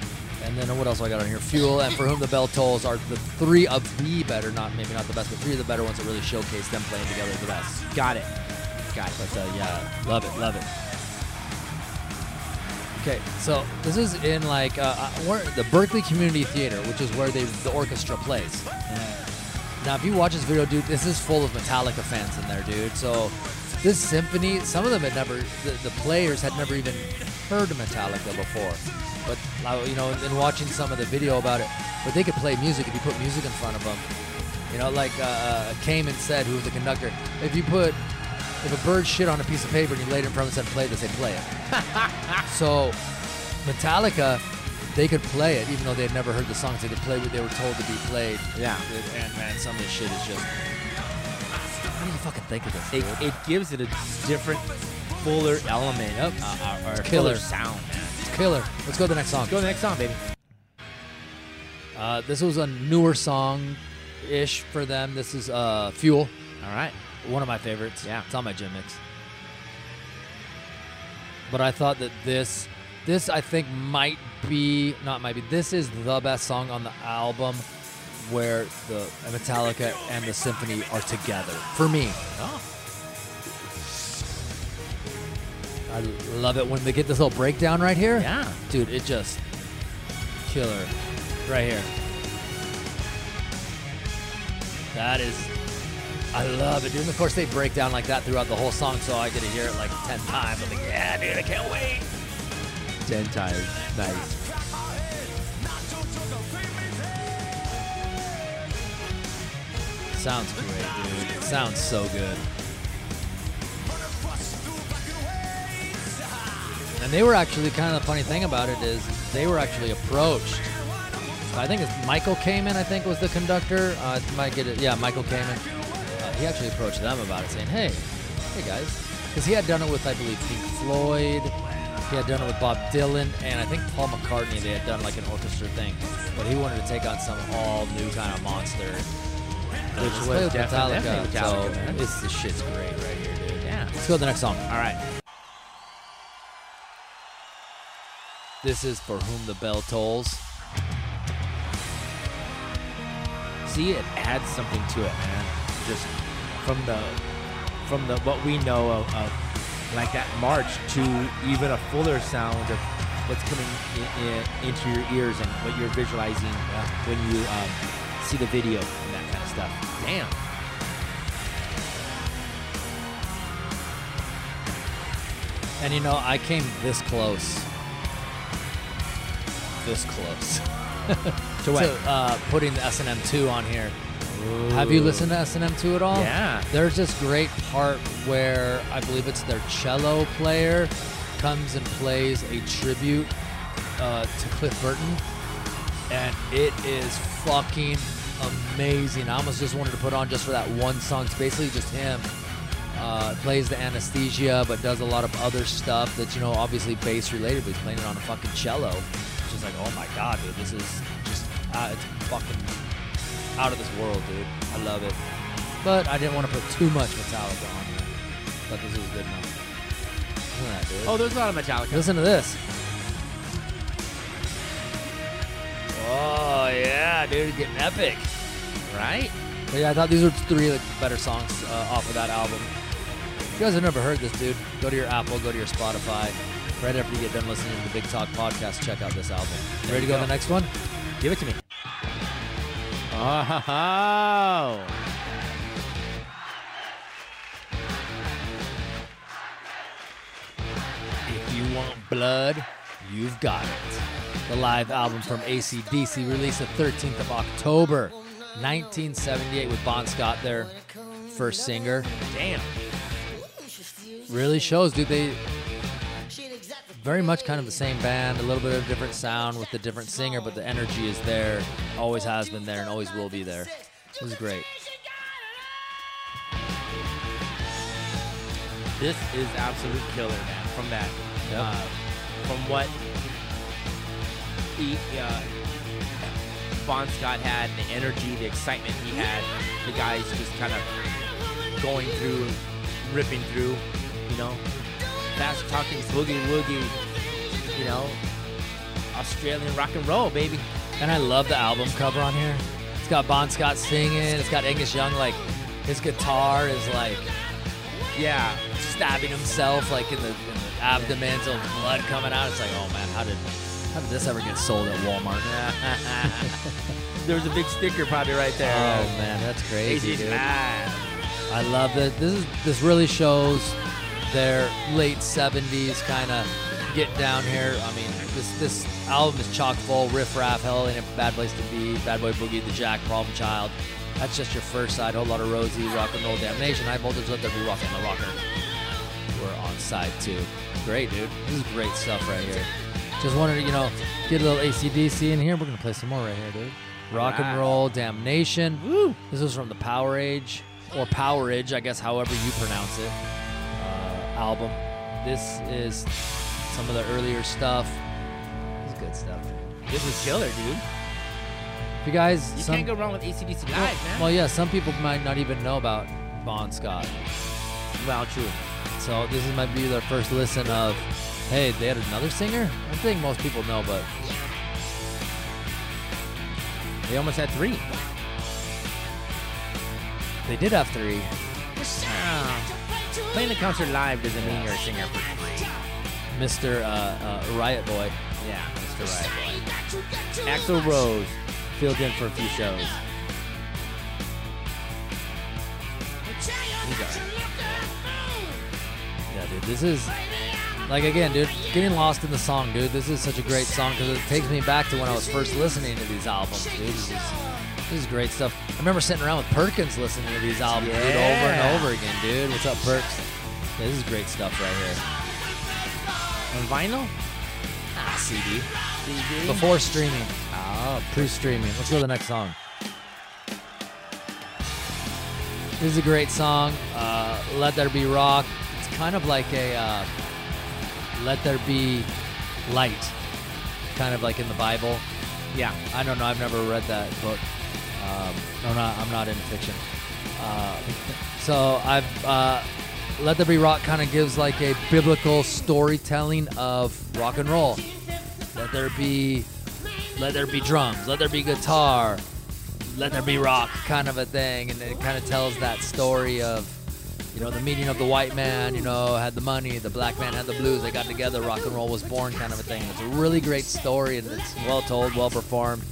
B: and then what else I got on here? Fuel and For Whom the Bell Tolls are the three of the better, not maybe not the best, but three of the better ones that really showcase them playing together the best.
A: Got it. Got it.
B: But uh, yeah, love it, love it. Okay, so this is in like uh, uh, the Berkeley Community Theater, which is where they the orchestra plays. Now, if you watch this video, dude, this is full of Metallica fans in there, dude. So this symphony, some of them had never, the, the players had never even heard Metallica before. But uh, you know, in watching some of the video about it, but they could play music if you put music in front of them. You know, like uh, Kamen said, who was the conductor, if you put, if a bird shit on a piece of paper and you laid it in front of them and said play this, they play it. so Metallica, they could play it even though they had never heard the songs. They could play what they were told to be played.
A: Yeah.
B: And man, some of this shit is just. What do you fucking think of this?
A: It,
B: dude?
A: it gives it a different, fuller element.
B: Yep.
A: Uh, or, or
B: Killer.
A: fuller sound, man.
B: It's killer. Let's go to the next song.
A: Go to the next song, baby.
B: Uh, this was a newer song ish for them. This is uh, Fuel.
A: All right.
B: One of my favorites.
A: Yeah.
B: It's on my gym mix. But I thought that this, this I think might be not might be. This is the best song on the album, where the Metallica and the symphony are together for me.
A: Oh.
B: I love it when they get this little breakdown right here.
A: Yeah.
B: dude, it just killer right here. That is, I love it, dude. And of course, they break down like that throughout the whole song, so I get to hear it like ten times. I'm like, yeah, dude, I can't wait.
A: Ten times. Nice.
B: Sounds great, dude. It sounds so good. And they were actually kind of the funny thing about it is they were actually approached. I think it's Michael Kamen. I think was the conductor. Uh, might get it. Yeah, Michael Kamen. He actually approached them about it, saying, "Hey, hey guys," because he had done it with, I believe, Pink Floyd. He had done it with Bob Dylan, and I think Paul McCartney. They had done like an orchestra thing, but he wanted to take on some all new kind of monster.
A: Which
B: Let's
A: was
B: with
A: definitely
B: Metallica.
A: Metallica,
B: so
A: man.
B: this, this shit's great right here, dude.
A: Yeah.
B: Let's go to the next song.
A: All right.
B: This is For Whom the Bell Tolls.
A: See, it adds something to it, man. Just from the from the what we know of, of like that march to even a fuller sound of what's coming in, in, into your ears and what you're visualizing uh, when you um, see the video and that kind of stuff. Damn.
B: And you know, I came this close. This close.
A: To what?
B: to uh, putting the S&M 2 on here. Have you listened to S&M 2 at all?
A: Yeah.
B: There's this great part where I believe it's their cello player comes and plays a tribute uh, to Cliff Burton, and it is fucking amazing. I almost just wanted to put on just for that one song. It's basically just him. Uh, plays the anesthesia, but does a lot of other stuff that's you know obviously bass related. But he's playing it on a fucking cello, which is like, oh my god, dude, this is just uh, it's fucking out of this world, dude. I love it. But I didn't want to put too much Metallica on there. But this is good enough. To that, dude.
A: Oh, there's a lot of Metallica.
B: Listen to this. Oh yeah, dude, getting epic.
A: Right?
B: But yeah, I thought these were three of the better songs uh, off of that album. If you guys have never heard this, dude, go to your Apple, go to your Spotify. Right after you get done listening to the Big Talk podcast, check out this album. Ready to
A: you
B: go to the next one?
A: Give it to me. Oh.
B: If you want blood, you've got it. The live album from AC/DC released the 13th of October, 1978, with Bon Scott, their first singer.
A: Damn.
B: Really shows, dude. They very much kind of the same band, a little bit of different sound with the different singer, but the energy is there, always has been there, and always will be there. It was great.
A: This is absolute killer, man. From that,
B: Yep.
A: uh, from what he, uh, Bon Scott had, the energy, the excitement he had, the guys just kind of going through, ripping through, you know, fast talking, boogie woogie, you know, Australian rock and roll, baby.
B: And I love the album cover on here. It's got Bon Scott singing. It's got Angus Young like his guitar is like
A: Yeah,
B: stabbing himself like in the, in the abdomen, so blood coming out. It's like, oh man, how did how did this ever get sold at Walmart?
A: there was a big sticker probably right there.
B: Oh man, that's crazy, dude.
A: mad.
B: I love that. This is this really shows their late '70s kind of get down here. I mean, this this album is chock full riff raff, hell ain't a bad place to be, Bad Boy Boogie, The Jack, Problem Child. That's just your first side. Whole lot of Rosie, Rock and Roll Damnation, High Voltage, Let There Be Rock and the Rocker. We're on side two. Great, dude. This is great stuff right here. Just wanted to, you know, get a little AC/DC in here. We're gonna play some more right here, dude. Rock and Roll Damnation. Woo! This is from the Power Age or Powerage, I guess, however you pronounce it. Album. This is some of the earlier stuff. This is good stuff.
A: This is killer, dude.
B: If you guys,
A: You
B: some,
A: can't go wrong with AC/DC live,
B: well,
A: man.
B: well, yeah, some people might not even know about Bon Scott.
A: Well, true.
B: So this is might be their first listen of, hey, they had another singer. I think most people know, but
A: They almost had three.
B: they did have three.
A: Playing the concert live doesn't mean you're a singer for free.
B: Mr. Uh, uh, Riot Boy.
A: Yeah, Mr. Riot Boy. Axl Rose filled in for a few shows. He's alright.
B: Yeah, dude, this is like again, dude, getting lost in the song, dude. This is such a great song because it takes me back to when I was first listening to these albums, dude. This is, this is great stuff. I remember sitting around with Perkins listening to these albums, dude, over and over again, dude. What's up, Perks? Yeah, this is great stuff right here.
A: On vinyl?
B: Ah, CD.
A: CD?
B: Before streaming. Ah, pre-streaming. Let's go to the next song. This is a great song. Uh, Let There Be Rock. It's kind of like a uh, Let There Be Light, kind of like in the Bible.
A: Yeah.
B: I don't know. I've never read that book. Um, no, not, I'm not into fiction. Uh, so I've uh, Let There Be Rock kind of gives like a biblical storytelling of rock and roll. Let there be, let there be drums, let there be guitar, let there be rock, kind of a thing, and it kind of tells that story of, you know, the meeting of the white man, you know, had the money, the black man had the blues, they got together, rock and roll was born, kind of a thing. It's a really great story, and it's well told, well performed.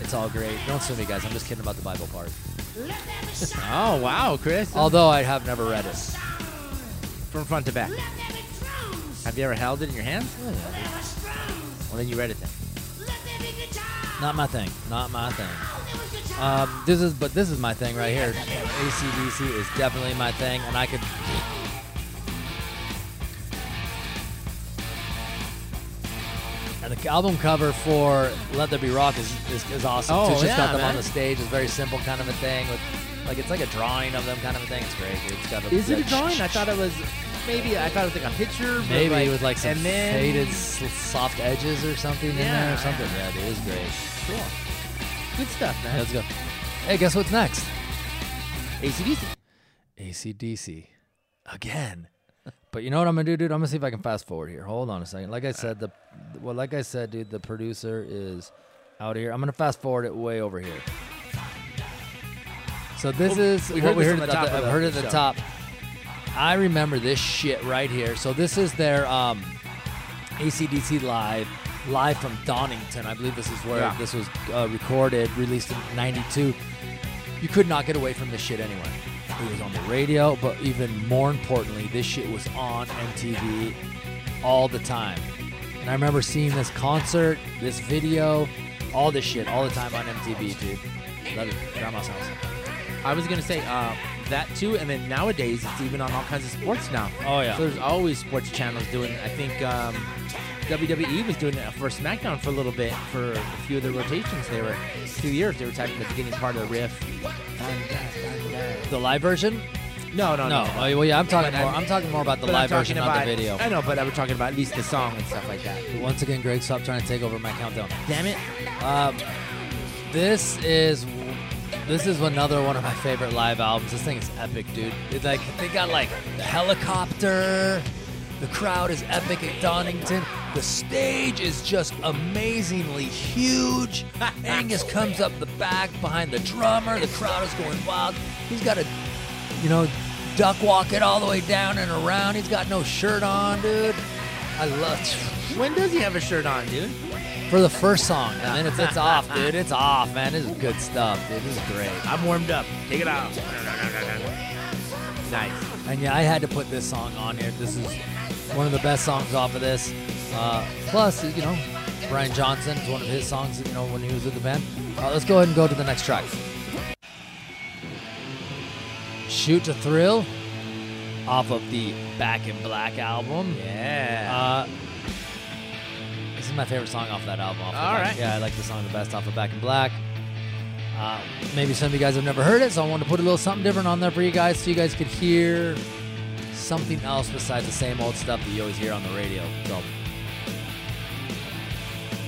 B: It's all great. Don't sue me, guys. I'm just kidding about the Bible part.
A: Oh wow, Chris!
B: Although I have never read it.
A: From front to back. Have you ever held it in your hands? Well, then you read it then.
B: Not my thing. Not my thing. Um, this is, but this is my thing right here. AC/DC is definitely my thing, and I could. The album cover for "Let There Be Rock" is is, is awesome.
A: Oh.
B: It's just got
A: yeah,
B: them on the stage. It's very simple, kind of a thing. With like it's like a drawing of them, kind of a thing. It's great. Dude. It's got a,
A: Is it a
B: like,
A: drawing? I thought it was maybe. I thought it was like a picture.
B: Maybe with like some
A: and then,
B: faded soft edges or something in there
A: Yeah.
B: or something. Yeah, dude, it's great.
A: Cool. Good stuff, man.
B: Let's go. Hey, guess what's next?
A: AC/DC.
B: AC/DC again. But you know what I'm gonna do, dude? I'm gonna see if I can fast forward here. Hold on a second. Like I said, the well, like I said, dude, the producer is out here. I'm gonna fast forward it way over here. So this
A: Well,
B: is
A: we
B: what
A: heard
B: we heard at
A: the top
B: I've heard at the top. I remember this shit right here. So this is their um, AC/DC live, live from Donington. I believe this is where
A: Yeah.
B: this was uh, recorded, released in '92. You could not get away from this shit anywhere. It was on the radio, but even more importantly, this shit was on MTV all the time. And I remember seeing this concert, this video, all this shit all the time on MTV, dude. Love it. Grandma's house.
A: I was gonna say uh, that too, and then nowadays it's even on all kinds of sports now.
B: Oh, yeah.
A: So there's always sports channels doing. I think um, WWE was doing it for SmackDown for a little bit for a few of the rotations. They were two years. They were typing the beginning part of the riff.
B: The live version?
A: No, no,
B: No.
A: no.
B: Oh, well, yeah, I'm talking
A: But
B: more.
A: mean-
B: I'm talking more about the
A: But I'm
B: live version,
A: talking
B: not
A: about
B: the video.
A: I know, but I was talking about at least the song and stuff like that.
B: Once again, Greg, stop trying to take over my countdown.
A: Damn it!
B: Um, this is this is another one of my favorite live albums. This thing is epic, dude. It's like they got like the helicopter. The crowd is epic at Donington. The stage is just amazingly huge. Angus comes up the back behind the drummer. The crowd is going wild. He's got a, you know, duck walk it all the way down and around. He's got no shirt on, dude. I love
A: When does he have a shirt on, dude?
B: for the first song, and then if it's off, dude, it's off, man. This is good stuff, dude. This is great.
A: I'm warmed up. Take it off. Nice.
B: And yeah, I had to put this song on here. This is one of the best songs off of this. Uh, plus, you know, Brian Johnson is one of his songs. You know, when he was with the band. Uh, let's go ahead and go to the next track. Shoot to Thrill, off of the Back in Black album.
A: Yeah.
B: Uh, this is my favorite song off that album. Off
A: All right.
B: Yeah, I like the song the best off of Back in Black. Uh, maybe some of you guys have never heard it, so I wanted to put a little something different on there for you guys so you guys could hear something else besides the same old stuff that you always hear on the radio. So,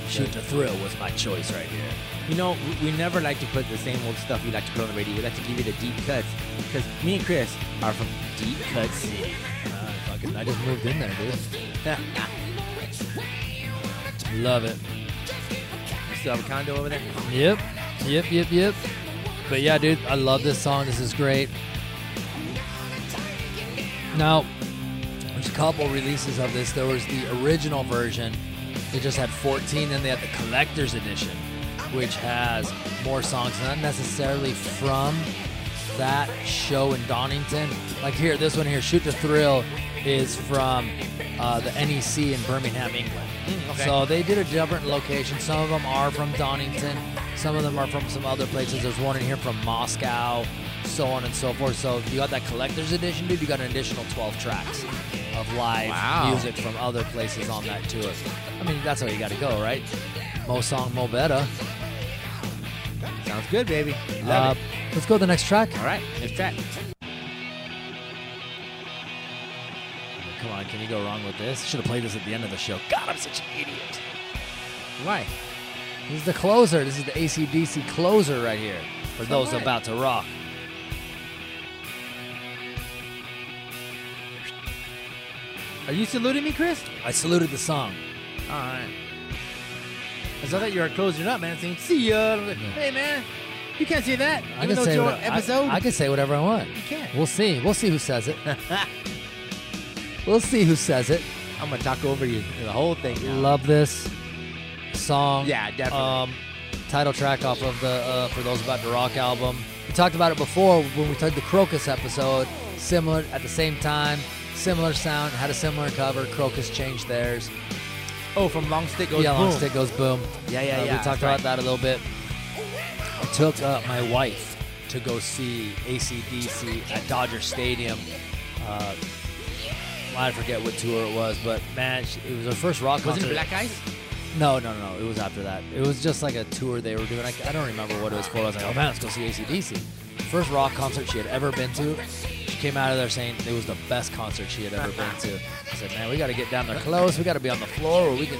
B: Shoot to Thrill was my choice right here.
A: You know, we, never like to put the same old stuff we like to put on the radio. We like to give you the deep cuts because me and Chris are from deep cuts.
B: Uh, fucking, I just moved in there, dude. Love it.
A: You still have a condo over there?
B: Yep. Yep, yep, yep. But yeah, dude, I love this song. This is great. Now, there's a couple releases of this. There was the original version. They just had 14, and they had the collector's edition, which has more songs, not necessarily from that show in Donington. Like here, this one here, Shoot to Thrill, is from uh, the NEC in Birmingham, England.
A: okay.
B: So they did a different location. Some of them are from Donington. Some of them are from some other places. There's one in here from Moscow, so on and so forth. So if you got that collector's edition, dude, you got an additional 12 tracks of live
A: Wow.
B: music from other places on that tour. I mean, that's how you got to go, right? Mo song, mo better.
A: Sounds good, baby.
B: Uh, let's go to the next track.
A: All right, next track.
B: Come on, can you go wrong with this? Should have played this at the end of the show. God, I'm such an idiot.
A: Why?
B: This is the closer. This is the AC/DC closer right here for those
A: what?
B: about to rock.
A: Are you saluting me, Chris?
B: I saluted the song.
A: All right. I thought you were closing up, man, saying, see ya. Hey, man, you can't say that.
B: I
A: even
B: can say what- I-
A: episode.
B: I, can say whatever I want.
A: You can't.
B: We'll see. We'll see who says it. we'll see who says it.
A: I'm going to talk over you the whole thing now.
B: Love this song.
A: Yeah, definitely.
B: Um, title track off of the uh, For Those About to Rock album. We talked about it before when we did the Krokus episode. Similar at the same time, similar sound, had a similar cover. Krokus changed theirs.
A: oh, from Long Stick Goes
B: yeah, Long
A: Boom.
B: Stick goes boom.
A: Yeah, yeah,
B: Uh,
A: yeah.
B: We talked about
A: right.
B: that a little bit. I took uh, my wife to go see AC/DC at Dodger Stadium. Uh, I forget what tour it was, but man, it was her first rock concert.
A: Was it Black Ice?
B: No, no, no. no! It was after that. It was just like a tour they were doing. I, I don't remember what it was for. I was like, oh man, let's go see AC/DC. First rock concert she had ever been to. She came out of there saying it was the best concert she had ever been to. I said, man, we got to get down there close. We got to be on the floor where we can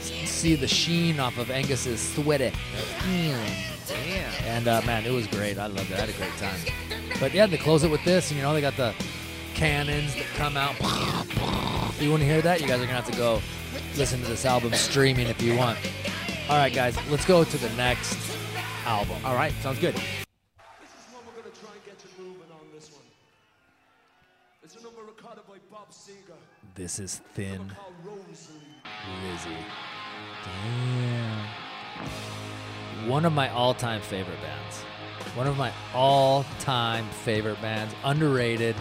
B: see the sheen off of Angus's sweaty.
A: Damn.
B: And uh, man, it was great. I loved it. I had a great time. But yeah, they close it with this, and you know they got the cannons that come out. If you want to hear that, you guys are gonna have to go listen to this album streaming if you want. All right, guys, let's go to the next album.
A: All right, sounds good.
C: This is what we're gonna try and get you moving on this one. It's a number recorded by Bob Seger
B: This is Thin. Lizzy. Damn. One of my all-time favorite bands. One of my all-time favorite bands. Underrated.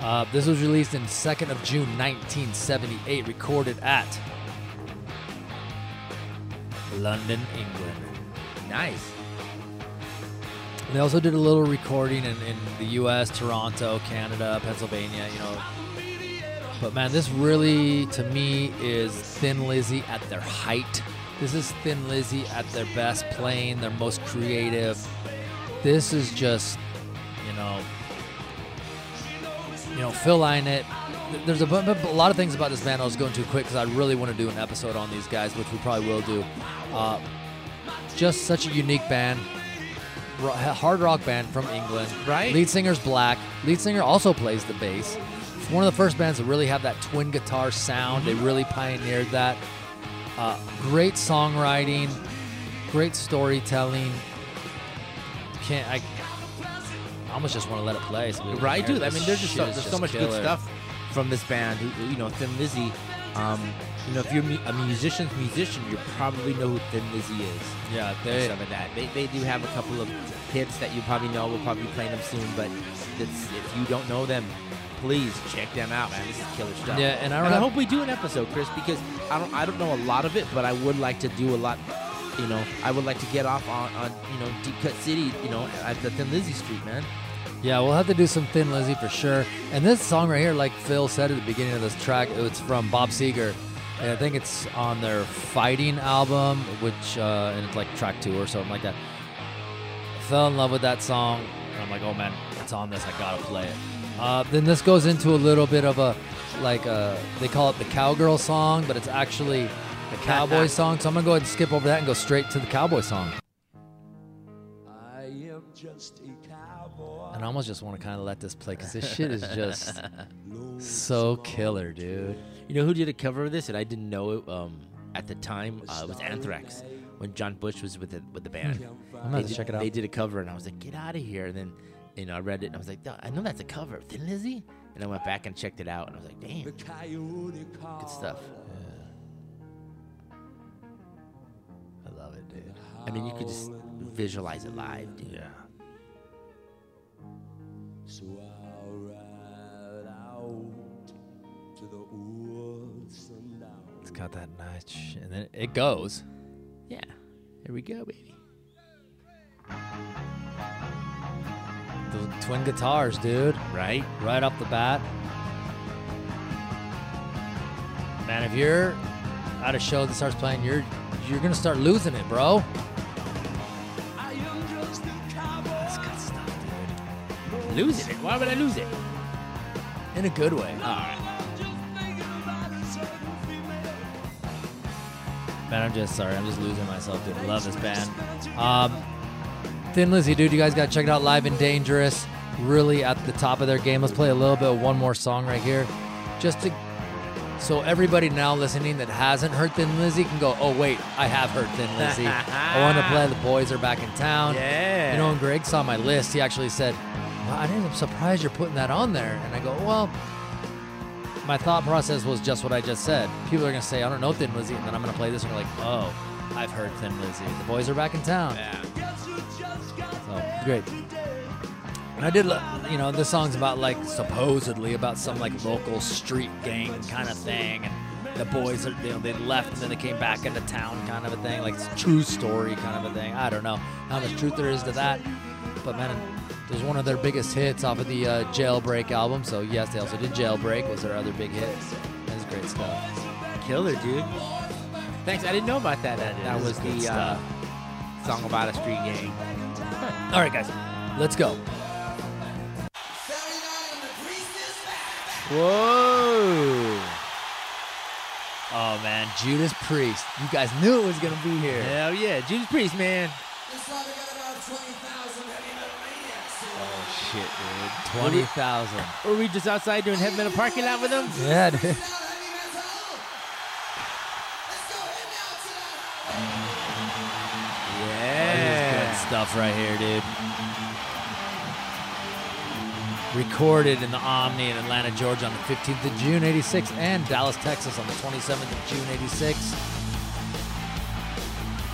B: Uh, this was released in 2nd of June 1978. Recorded at London, England.
A: Nice.
B: They also did a little recording in, in the U.S., Toronto, Canada, Pennsylvania, you know. But man, this really, to me, is Thin Lizzy at their height. This is Thin Lizzy at their best, playing their most creative. This is just, you know, you know, Phil Lynott. th- There's a, bu- bu- a lot of things about this band I was going too quick because I really want to do an episode on these guys, which we probably will do. Uh, just such a unique band ro- hard rock band from England.
A: Right.
B: Lead singer's black. Lead singer also plays the bass. It's one of the first bands to really have that twin guitar sound. They really pioneered that. Uh, great songwriting, great storytelling. Can't I? I almost just want to let it play. So
A: Right, dude. I mean, there's just so, there's so
B: just
A: much good stuff from this band. You know, Thin Lizzy. Um, you know, if you're a musician's musician, you probably know who Thin Lizzy is.
B: Yeah, they.
A: some of that. They, they do have a couple of hits that you probably know. We'll probably be playing them soon. But if you don't know them, please check them out, man. This is killer stuff.
B: Yeah, and I
A: and I hope we do an episode, Chris, because I don't I don't know a lot of it, but I would like to do a lot. You know, I would like to get off on, on you know Deep Cut City, you know, at the Thin Lizzy Street, man.
B: Yeah, we'll have to do some Thin Lizzy for sure. And this song right here, like Phil said at the beginning of this track, it's from Bob Seger. And I think it's on their Fighting album, which, uh, and it's like track two or something like that. I Fell in love with that song. And I'm like, oh man, it's on this. I gotta play it. Uh, then this goes into a little bit of a, like, uh they call it the cowgirl song, but it's actually the cowboy song. So I'm gonna go ahead and skip over that and go straight to the cowboy song.
C: I am just a cowboy.
B: And I almost just want to kind of let this play because this shit is just so killer, dude.
A: You know who did a cover of this, and I didn't know it um, at the time. Uh, it was Anthrax when John Bush was with the with the band.
B: I'm gonna
A: They
B: have to
A: did,
B: check it out.
A: They did a cover, and I was like, "Get out of here!" And then, you know, I read it, and I was like, "I know that's a cover Thin Lizzy." And I went back and checked it out, and I was like, "Damn,
C: The coyote call.
A: good stuff."
B: I
A: mean, you could just oh, visualize it live, dude.
B: Yeah.
C: So I'll ride out to the woods and down.
B: It's got that nice, and then it goes.
A: Yeah. Here we go, baby.
B: The twin guitars, dude.
A: Right?
B: Right off the bat. Man, if you're at a show that starts playing, you're you're gonna start losing it, bro.
A: Losing it. Why would I lose it?
B: In a good way.
A: All right.
C: I'm just thinking about a certain female.
B: Man, I'm just sorry. I'm just losing myself, dude. I love this band. Um, Thin Lizzy, dude, you guys got to check it out live and dangerous. Really at the top of their game. Let's play a little bit of one more song right here. just to so everybody now listening that hasn't heard Thin Lizzy can go, oh wait, I have heard Thin Lizzy. I want to play. The boys are back in town.
A: Yeah.
B: You know, when Greg saw my list, he actually said, well, I didn't, I'm surprised you're putting that on there. And I go, well, my thought process was just what I just said. People are gonna say, I don't know Thin Lizzy, and then I'm gonna play this and they're like, oh, I've heard Thin Lizzy. The boys are back in town. Yeah. So great. And I did, you know, this song's about like supposedly about some like local street gang kind of thing, and the boys are, you know, they left and then they came back into town kind of a thing, like it's a true story kind of a thing. I don't know how much truth there is to that, but man, it was one of their biggest hits off of the uh, Jailbreak album. So yes, they also did Jailbreak was their other big hit. That was great stuff.
A: Killer, dude. Thanks. I didn't know about that. That, that
B: is
A: was the uh, song about a street gang.
B: All right, guys, let's go.
A: Whoa.
B: Oh man, Judas Priest. You guys knew it was gonna be here.
A: Hell yeah. Judas Priest, man.
B: Shit, dude. Twenty thousand.
A: Were we just outside doing heavy metal parking lot with them?
B: Yeah, dude.
A: Yeah.
B: Good stuff right here, dude. Recorded in the Omni in Atlanta, Georgia on the 15th of June, 86, and Dallas, Texas on the 27th of June, 86.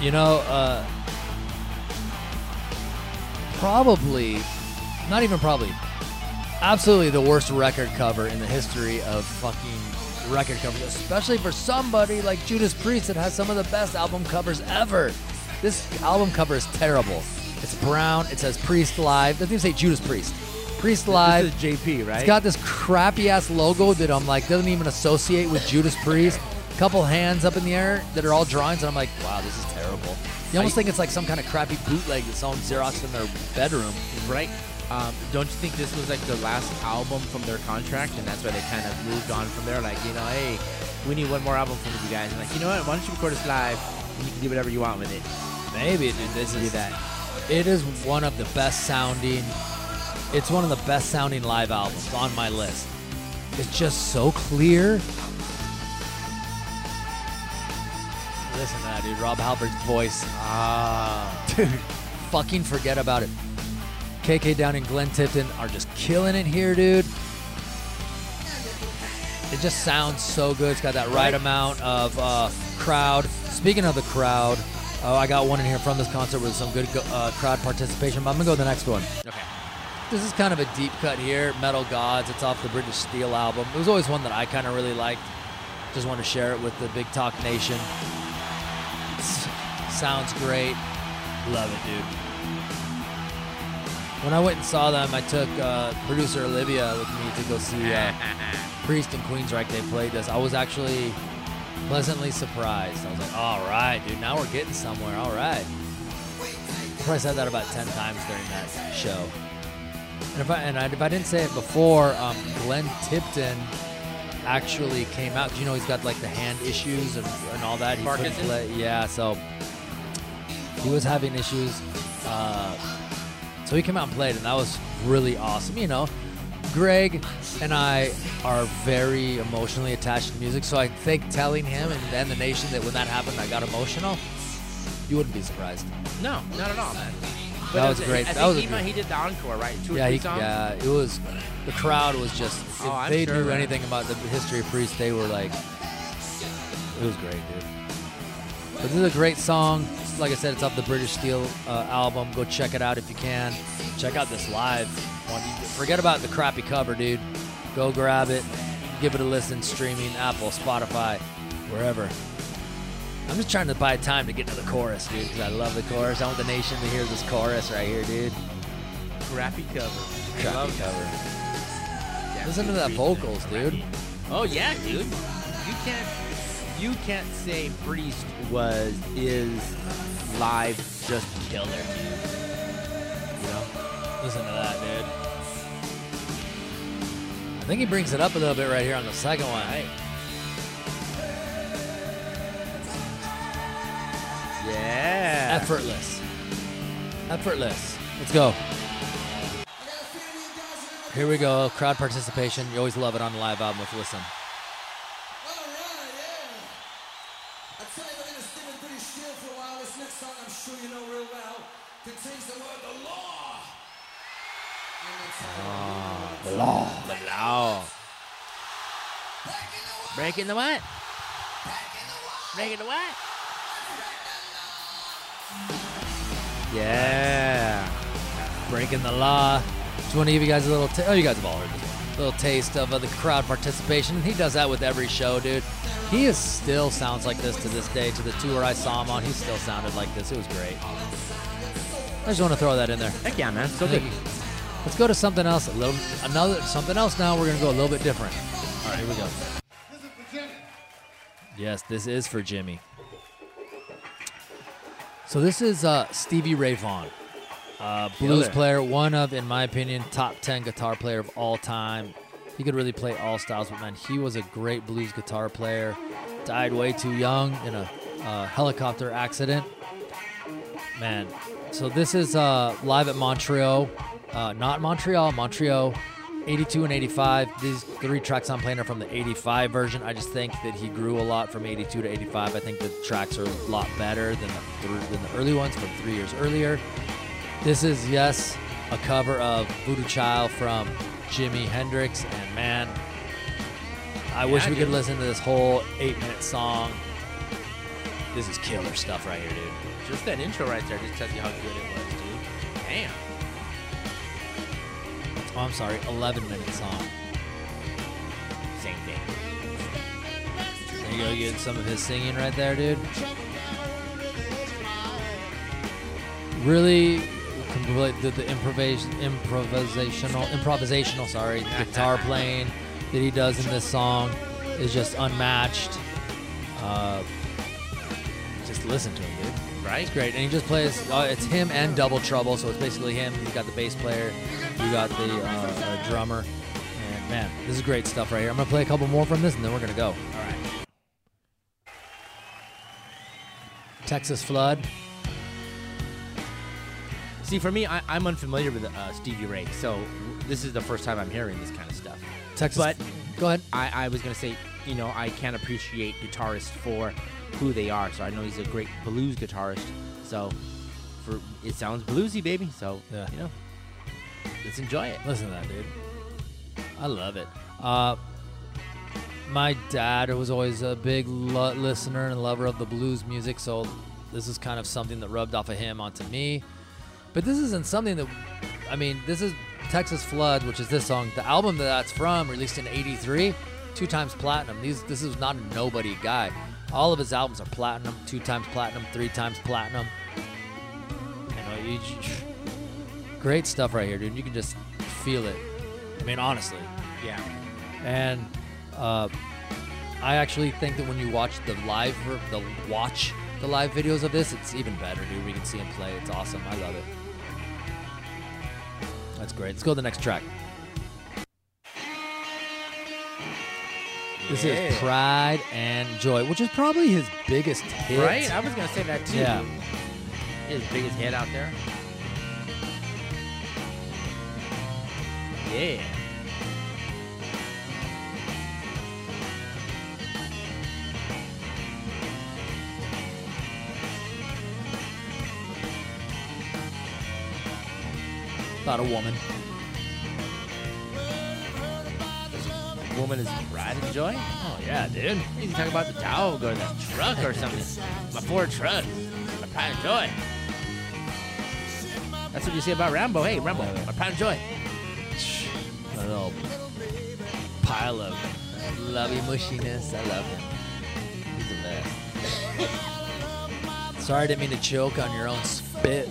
B: You know, uh, probably, not even probably, absolutely the worst record cover in the history of fucking record covers, especially for somebody like Judas Priest that has some of the best album covers ever. This album cover is terrible. It's brown. It says Priest Live. Doesn't even say Judas Priest. Priest Live.
A: This is JP, right?
B: It's got this crappy ass logo that I'm like doesn't even associate with Judas Priest. Couple hands up in the air that are all drawings, and I'm like, wow, this is terrible. You almost
A: I-
B: think it's like some kind of crappy bootleg that someone xeroxed in their bedroom.
A: right? Um, don't you think this was like the last album from their contract, and that's why they kind of moved on from there? Like, you know, hey, we need one more album from you guys. And like, you know what? Why don't you record this live? And you can do whatever you want with it.
B: Maybe, dude. This is
A: that.
B: It is one of the best sounding. It's one of the best sounding live albums on my list. It's just so clear. Listen to that, dude. Rob Halford's voice. Ah, dude. Fucking forget about it. KK down in Glenn Tipton are just killing it here, dude. It just sounds so good. It's got that right amount of uh, crowd. Speaking of the crowd, oh, I got one in here from this concert with some good uh, crowd participation. But I'm gonna go to the next one.
A: Okay.
B: This is kind of a deep cut here. Metal Gods. It's off the British Steel album. It was always one that I kind of really liked. Just want to share it with the Big Talk Nation. S- sounds great. Love it, dude. When I went and saw them, I took uh, producer Olivia with me to go see uh, Priest and Queensryche. They played this. I was actually pleasantly surprised. I was like, all right, dude, now we're getting somewhere. All right. I probably said that about 10 times during that show. And if I, and I, if I didn't say it before, um, Glenn Tipton actually came out. You know, he's got like the hand issues and, and all that. He play. Yeah, so he was having issues. Uh, so he came out and played, and that was really awesome. You know, Greg and I are very emotionally attached to music, so I think telling him and, and the nation that when that happened, I got emotional. You wouldn't be surprised.
A: No, not at all, man.
B: That
A: it
B: was great.
A: I
B: That
A: think
B: was
A: even he did the encore, right? Two
B: yeah, he,
A: songs.
B: yeah, it was. The crowd was just. If
A: Oh, I'm
B: they
A: sure,
B: knew
A: man.
B: anything about the history of Priest, they were like. It was great, dude. But this is a great song. Like I said, it's off the British Steel uh, album. Go check it out if you can. Check out this live one. Forget about the crappy cover, dude. Go grab it. Give it a listen. Streaming, Apple, Spotify, wherever. I'm just trying to buy time to get to the chorus, dude, because I love the chorus. I want the nation to hear this chorus right here, dude.
A: Crappy cover.
B: Crappy
A: Love
B: cover. Listen to that vocals, dude.
A: Oh yeah, dude. You can't you can't say Priest was is live just killer. You know?
B: Listen to that, dude. I think he brings it up a little bit right here on the second one. Hey,
A: Yeah.
B: effortless. Effortless. Let's go. Here we go. Crowd participation. You always love it on a live album. Let's listen.
D: The law. Breaking
A: the law.
D: Breaking the what?
A: Breaking the what?
D: Breaking the what?
A: Yeah.
B: Breaking the law. Just want to give you guys a little. Ta- oh, you guys have all heard this one. little taste of uh, the crowd participation. He does that with every show, dude. He is still sounds like this to this day. To the tour I saw him on, he still sounded like this. It was great. I just want to throw that in there.
A: Heck yeah, man. So good.
B: Let's go to something else. A little, another something else. Now we're gonna go a little bit different. All right, here we go. Yes, this is for Jimmy. So this is uh, Stevie Ray Vaughan, uh, blues player, one of, in my opinion, top ten guitar player of all time. He could really play all styles, but man, he was a great blues guitar player. Died way too young in a uh, helicopter accident. Man, so this is uh, live at Montreal, uh, not Montreal, Montreux, 82 and 85. These three tracks I'm playing are from the 85 version. I just think that he grew a lot from 82 to 85. I think the tracks are a lot better than the, than the early ones from three years earlier. This is, yes, a cover of Voodoo Child from Jimi Hendrix, and man, I wish
A: Yeah,
B: we could listen to this whole eight minute song. This is killer stuff right here, dude.
A: Just that intro right there just tells you how good it was, dude. Damn.
B: Oh, I'm sorry, 11 minute song.
A: Same thing.
B: There you go, get some of his singing right there, dude. Really the, the improvis- improvisational, improvisational, sorry, guitar playing that he does in this song is just unmatched. Uh, just listen to him, dude.
A: Right?
B: It's great, and he just plays. Uh, it's him and Double Trouble, so it's basically him. You got the bass player, you got the uh, drummer, and man, this is great stuff right here. I'm gonna play a couple more from this, and then we're gonna go.
A: All right.
B: Texas Flood.
A: See, for me, I, I'm unfamiliar with uh, Stevie Ray, so this is the first time I'm hearing this kind of stuff.
B: Texas.
A: But-
B: go ahead.
A: I, I was gonna say, you know, I can't appreciate guitarists for who they are. So I know he's a great blues guitarist. So for it sounds bluesy, baby. So
B: Yeah.
A: you know, let's enjoy it.
B: Listen to that, dude. I love it. Uh, my dad was always a big lo- listener and lover of the blues music, so this is kind of something that rubbed off of him onto me. But this isn't something that, I mean, this is Texas Flood, which is this song. The album that that's from, released in '83, two times platinum. These, this is not a nobody guy. All of his albums are platinum, two times platinum, three times platinum. You know, you, great stuff right here, dude. You can just feel it. I mean, honestly.
A: Yeah.
B: And uh, I actually think that when you watch the live, the watch the live videos of this, it's even better, dude. We can see him play. It's awesome. I love it. That's great. Let's go to the next track. This is Pride and Joy, which is probably his biggest hit.
A: Right? I was gonna say that too.
B: Yeah.
A: His biggest hit out there. Yeah.
B: About a woman.
A: Woman is pride and joy.
B: Oh, yeah, dude.
A: You talk about the dog or the truck or something. My Ford truck. My pride and joy. That's what you say about Rambo. Hey, Rambo, my pride and joy.
B: A little pile of lovey mushiness. I love him. He's the best. Sorry, I didn't mean to choke on your own spit.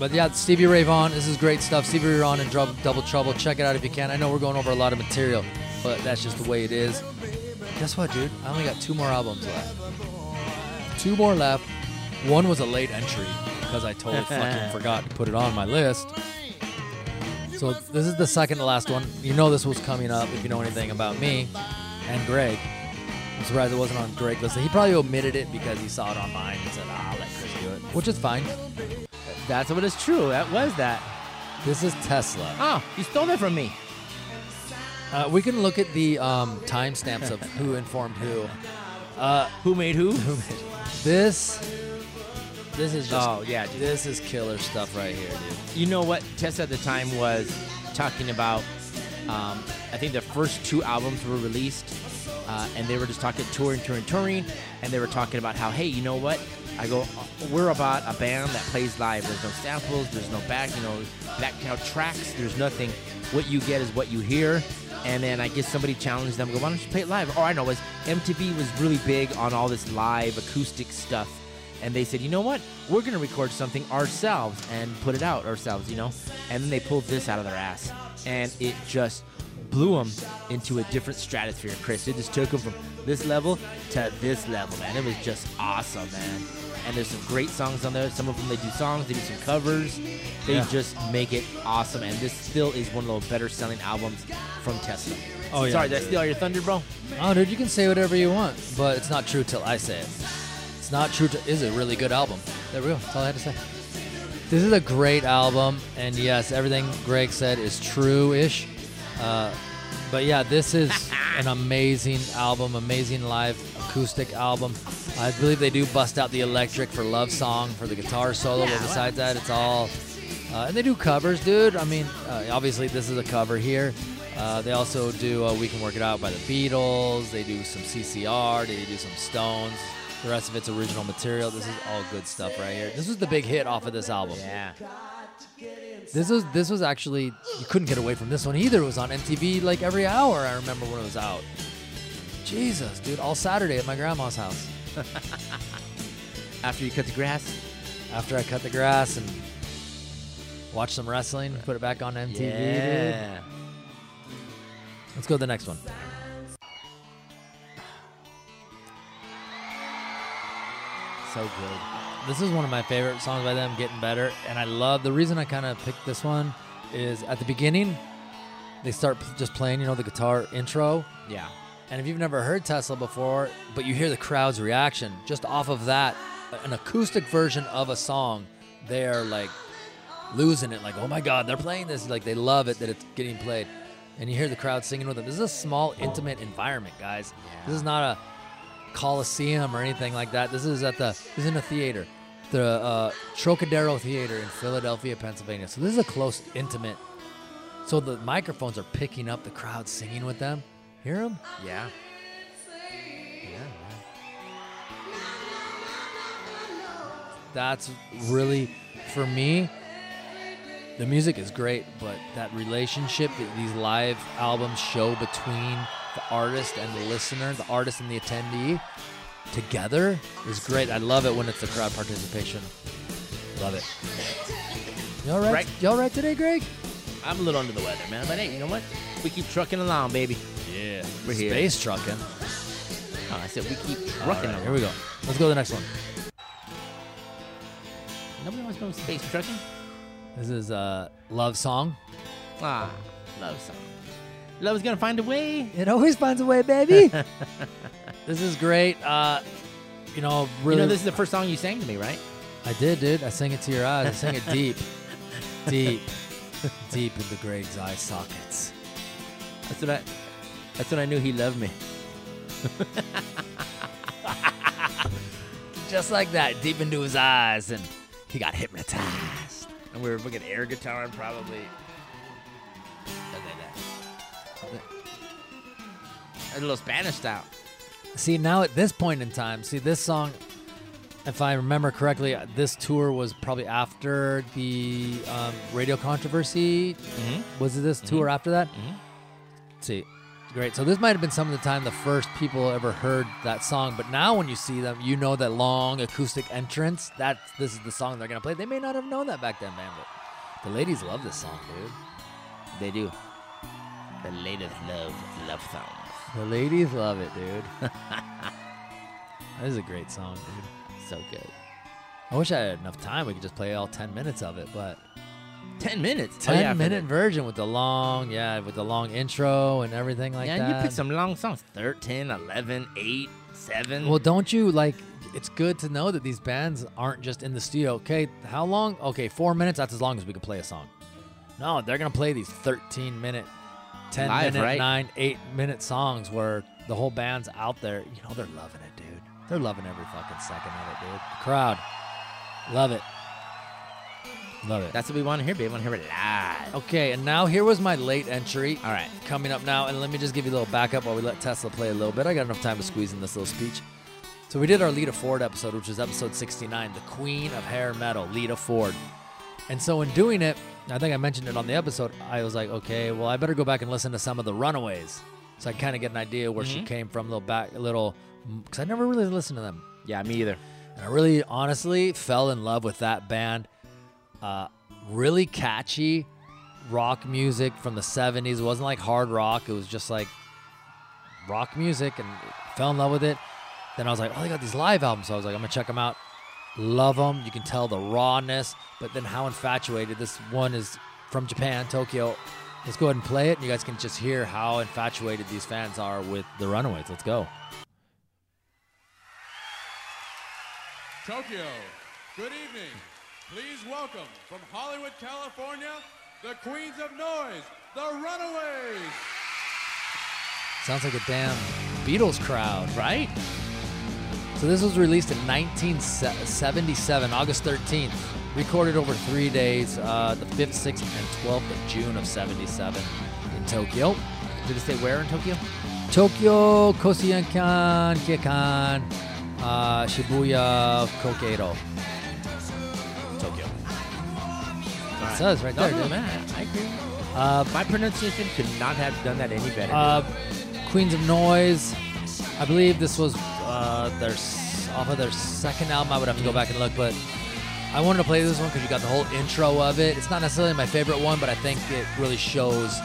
B: But yeah, Stevie Ray Vaughan, this is great stuff. Stevie Ray Vaughan and Double Trouble. Check it out if you can. I know we're going over a lot of material, but that's just the way it is. Guess what, dude? I only got two more albums left. Two more left. One was a late entry because I totally fucking forgot to put it on my list. So this is the second to last one. You know this was coming up if you know anything about me and Gregg. I'm surprised it wasn't on Gregg's list. He probably omitted it because he saw it on mine and said, "Ah, I'll let Chris do it," which is fine.
A: That's what is true. That was that.
B: This is Tesla.
A: Oh, you stole that from me.
B: Uh, we can look at the um, timestamps of who informed who.
A: Who made who?
B: This, this is just.
A: Oh, yeah, dude.
B: This is killer stuff right here, dude.
A: You know what? Tesla at the time was talking about. Um, I think the first two albums were released, uh, and they were just talking touring, touring, touring, and they were talking about how, hey, you know what? I go, we're about a band that plays live. There's no samples, there's no back, you know, background tracks. There's nothing. What you get is what you hear. And then I guess somebody challenged them. Go, why don't you play it live? Oh, I know. Was MTV was really big on all this live acoustic stuff and they said, you know what? We're gonna record something ourselves and put it out ourselves, you know. And then they pulled this out of their ass, and it just blew them into a different stratosphere. Chris, it just took them from this level to this level, man. It was just awesome, man. And there's some great songs on there. Some of them they do songs, they do some covers. They
B: Yeah.
A: just make it awesome. And this still is one of the better selling albums from Tesla.
B: Oh, yeah.
A: Sorry, did I steal all your thunder, bro?
B: Oh, dude, you can say whatever you want, but it's not true till I say it. It's not true. To, is a really good album. There we go. That's all I had to say. This is a great album, and yes, everything Gregg said is true-ish. Uh, but yeah, this is an amazing album, amazing live acoustic album. I believe they do bust out the electric for "Love Song" for the guitar solo, but besides that, it's all. Uh, and they do covers, dude. I mean, uh, obviously this is a cover here. Uh, they also do uh, "We Can Work It Out" by the Beatles. They do some CCR. They do some Stones. The rest of it's original material. This is all good stuff right here. This was the big hit off of this album.
A: Yeah.
B: This was this was actually you couldn't get away from this one either. It was on MTV like every hour. I remember when it was out. Jesus, dude, all Saturday at my grandma's house
A: After you cut the grass.
B: after I cut the grass and watch some wrestling. Put it back on MTV. Dude.
A: Yeah.
B: Let's go to the next one.
A: So good.
B: This is one of my favorite songs by them, Getting Better. And I love the reason I kind of picked this one is at the beginning, they start just playing, you know, the guitar intro.
A: Yeah.
B: And if you've never heard Tesla before, but you hear the crowd's reaction just off of that, an acoustic version of a song, they're like losing it. Like, oh my God, they're playing this. Like, they love it that it's getting played. And you hear the crowd singing with them. This is a small, intimate environment, guys. This is not a coliseum or anything like that. This is at the, this is in a theater, the uh, Trocadero Theater in Philadelphia, Pennsylvania. So this is a close, intimate. So the microphones are picking up the crowd singing with them. Hear them?
A: Yeah. Yeah.
B: that's really for me the music is great but that relationship that these live albums show between the artist and the listener the artist and the attendee together is great i love it when it's the crowd participation love it you all right,
A: Right.
B: you all right today gregg
A: I'm a little under the weather, man. But hey, you know what? We keep trucking along, baby. We're here.
B: space trucking
A: Oh, I said we keep trucking
B: right, here we go let's go to the next one
A: Nobody wants to know space trucking.
B: this is a love song
A: Ah, love song. Love is gonna find a way.
B: it always finds a way baby this is great uh you know really
A: You know, this is the first song you sang to me, right?
B: I did, dude. I sang it to your eyes. I sang it deep, deep, deep into Gregg's eye sockets.
A: That's what I. That's when I knew he loved me.
B: Just like that, deep into his eyes, and he got hypnotized.
A: And we were fucking air guitar and probably. A little Spanish style.
B: See, now at this point in time, see this song, if I remember correctly, uh, this tour was probably after the um, radio controversy.
A: Mm-hmm.
B: Was it this tour after that? See, great. So this might have been some of the time the first people ever heard that song. But now when you see them, you know that long acoustic entrance. That this is the song they're gonna play. They may not have known that back then, man. But the ladies love this song, dude.
A: They do. The ladies love love songs.
B: The ladies love it, dude. that is a great song, dude.
A: So good.
B: I wish I had enough time. We could just play all ten minutes of it, but
A: Ten minutes. Oh,
B: 10
A: yeah,
B: minute
A: the-
B: version with the long, yeah, with the long intro and everything like that.
A: yeah,
B: that.
A: and you pick some long songs 13, 11, 8, 7.
B: Well, don't you like? It's good to know that these bands aren't just in the studio. Okay, how long? Okay, four minutes. That's as long as we can play a song. No, they're gonna play these 13 minute, 10
A: Live,
B: minute,
A: right?
B: nine, eight minute songs where the whole band's out there. You know, they're loving it, dude. They're loving every fucking second of it, dude. The crowd, love it, love it.
A: That's what we want to hear, babe. We want to hear it live.
B: Okay, and now here was my late entry.
A: All right.
B: Coming up now, and let me just give you a little backup while we let Tesla play a little bit. I got enough time to squeeze in this little speech. So we did our Lita Ford episode, which was episode 69, the queen of hair metal, Lita Ford. And so in doing it, I think I mentioned it on the episode, I was like, okay, well, I better go back and listen to some of the Runaways. So I kind of get an idea where she mm-hmm. came from, little back, a little, mm, because I never really listened to them.
A: Yeah, me either.
B: And I really, honestly, fell in love with that band. Uh, really catchy rock music from the 70s. It wasn't like hard rock, it was just like rock music and fell in love with it. Then I was like, oh, they got these live albums. So I was like, I'm going to check them out. Love them. You can tell the rawness, but then how infatuated. This one is from Japan, Tokyo. Let's go ahead and play it. And you guys can just hear how infatuated these fans are with the Runaways. Let's go.
E: Tokyo, good evening. Please welcome from Hollywood, California, the Queens of Noise, the Runaways.
B: Sounds like a damn Beatles crowd.
A: Right?
B: So this was released in 1977, August 13th. Recorded over three days, uh, the 5th, 6th, and 12th of June of 77 in Tokyo.
A: Did it say where in Tokyo?
B: Tokyo, Koshiankan, Kiekan, uh, Shibuya, Kokeiro. It says right there,
A: no,
B: dude.
A: I agree.
B: Uh,
A: My pronunciation could not have done that any better.
B: Uh, Queens of Noise. I believe this was uh, their s- off of their second album. I would have to go back and look, but I wanted to play this one because you got the whole intro of it. It's not necessarily my favorite one, but I think it really shows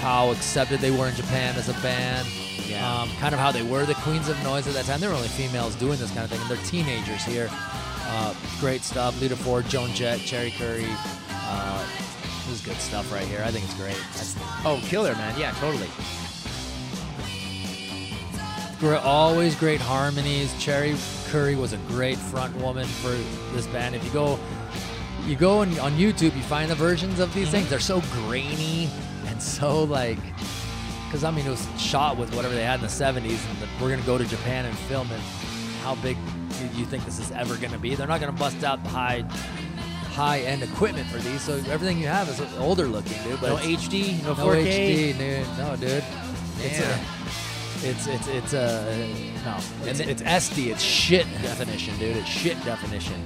B: how accepted they were in Japan as a band.
A: Yeah.
B: Um, kind of how they were the Queens of Noise at that time. They were only females doing this kind of thing, and they're teenagers here. Uh, great stuff. Lita Ford, Joan Jett, Cherie Currie. Uh, this is good stuff right here. I think it's great. That's
A: oh, killer, man. Yeah, totally.
B: Gr- always great harmonies. Cherie Currie was a great front woman for this band. If you go, you go on, on YouTube, you find the versions of these things. They're so grainy and so like, because I mean it was shot with whatever they had in the '70s, and the, we're gonna go to Japan and film it. How big you think this is ever gonna be? They're not gonna bust out the high, high end equipment for these, so everything you have is older looking, dude. But
A: No HD, no
B: no
A: 4K.
B: HD, dude. No, dude. It's
A: Yeah.
B: it's it's it's a no. It's, it's SD. It's shit definition, dude. It's shit definition.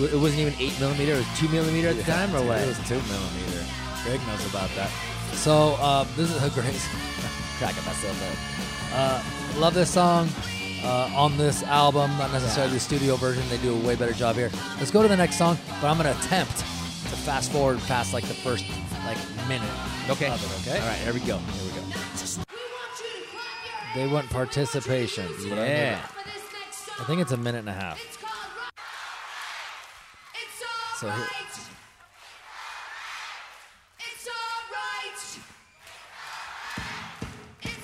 A: It wasn't even 8 millimeter, it was 2 millimeter at the time, or what?
B: It was two millimeter. Gregg knows about that. So uh, this is a great cracking myself up. Uh, love this song. Uh, on this album, not necessarily the studio version. They do a way better job here. Let's go to the next song, but I'm gonna attempt to fast forward past like the first like minute.
A: Okay.
B: Of it, okay.
A: All right, here we go.
B: Here we go. They want participation. is I
A: Yeah.
B: I think it's a minute and a half. So here-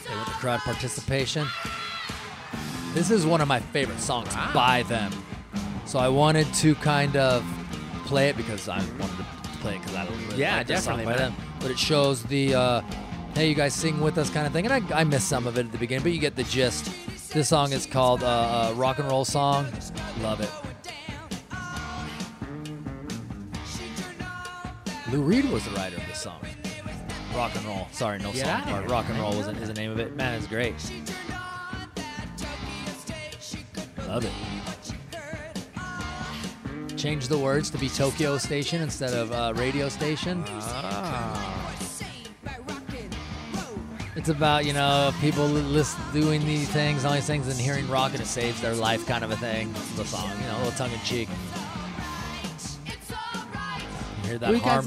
B: They want the crowd participation. This is one of my favorite songs by them. So I wanted to kind of play it because I wanted to play it because I really
A: Yeah,
B: like
A: definitely,
B: by them. But it shows the uh, hey, you guys sing with us kind of thing. And I, I missed some of it at the beginning, but you get the gist. This song is called uh, uh, Rock and Roll Song. Love it. Lou Reed was the writer of this song. Rock and roll. Sorry, no
A: Get
B: song part. Rock and roll was, is the name of it. Man, it's great. Love it. Change the words to be Tokyo Station instead of uh, Radio Station. It's about you know people list doing these things, all these things, and hearing rock and it saves their life, kind of a thing. The song, you know, a little tongue in cheek. You hear that
A: We
B: harm-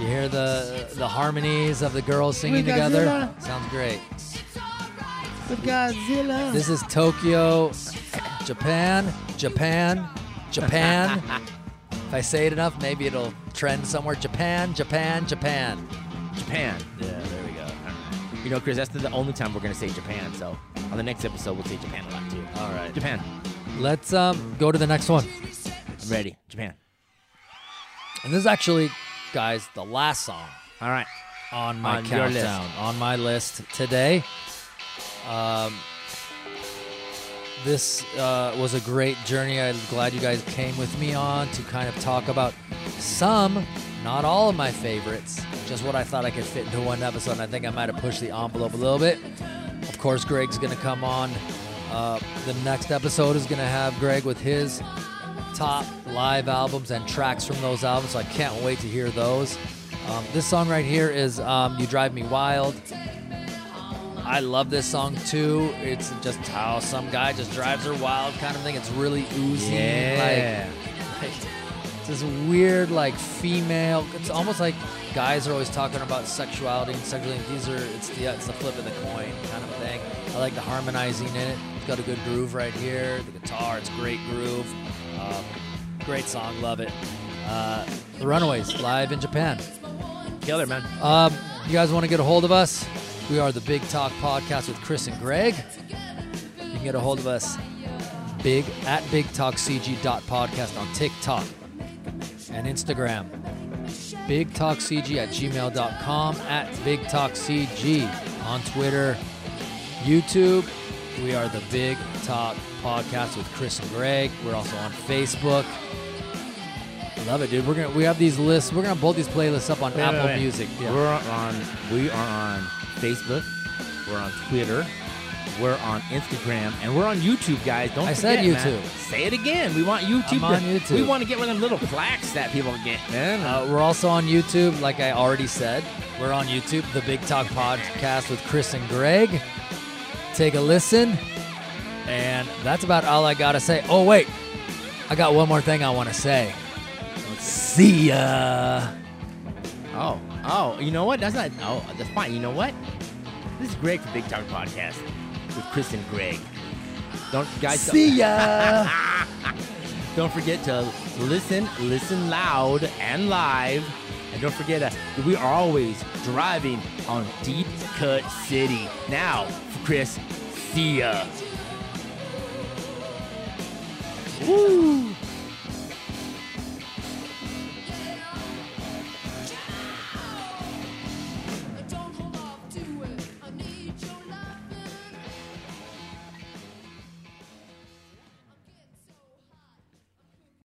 B: You hear the the harmonies of the girls singing together. Sounds great.
A: With Godzilla.
B: This is Tokyo, Japan, Japan, Japan, If I say it enough, maybe it'll trend somewhere. Japan, Japan, Japan.
A: Japan.
B: Yeah, there we go.
A: You know, Chris, that's the only time we're gonna say Japan. So on the next episode, we'll say Japan a lot too.
B: All right.
A: Japan.
B: Let's um, go to the next one.
A: I'm ready. Japan.
B: And this is actually, guys, the last song
A: All right.
B: on my
A: On
B: countdown, on my list today. Um, this uh, was a great journey. I'm glad you guys came with me on to kind of talk about some, not all of my favorites, just what I thought I could fit into one episode. And I think I might have pushed the envelope a little bit. Of course, Gregg's going to come on. Uh, the next episode is going to have Gregg with his top live albums and tracks from those albums. So I can't wait to hear those. Um, this song right here is um, "You Drive Me Wild." I love this song too. It's just how some guy just drives her wild kind of thing. It's really oozy,
A: Yeah.
B: like, like it's this weird like female. It's almost like guys are always talking about sexuality and sexuality. These are it's the it's the flip of the coin kind of thing. I like the harmonizing in it. It's got a good groove right here. The guitar, it's great groove. Um, great song, love it. Uh, the Runaways live in Japan.
A: Killer, man.
B: Um, you guys want to get a hold of us? We are the Big Talk Podcast with Chris and Gregg. You can get a hold of us big at bigtalkcg.podcast on TikTok and Instagram. BigTalkCG at gmail.com at BigTalkCG on Twitter, YouTube. We are the Big Talk Podcast with Chris and Gregg. We're also on Facebook. I love it, dude. We're gonna we have these lists. We're gonna both these playlists up on
A: Wait,
B: Apple
A: wait, wait.
B: Music. Yeah.
A: We're on. We are on Facebook. We're on Twitter. We're on Instagram, and we're on YouTube, guys. Don't
B: I
A: forget,
B: said
A: man.
B: YouTube.
A: Say it again. We want YouTube.
B: I'm on
A: to-
B: YouTube.
A: We want to get one of them little plaques that people get, man.
B: Uh, we're also on YouTube, like I already said. We're on YouTube, the Big Talk Podcast with Chris and Gregg. Take a listen. And that's about all I got to say. Oh, wait. I got one more thing I want to say. See ya.
A: oh, oh, you know what? That's not. Oh, that's fine. You know what? This is Gregg from Big Talk Podcast with Chris and Gregg. Don't guys. don't-
B: See ya.
A: Don't forget to listen, listen loud and live. And don't forget that we are always driving on Deep Cut City. Now, for Chris, see ya. Woo!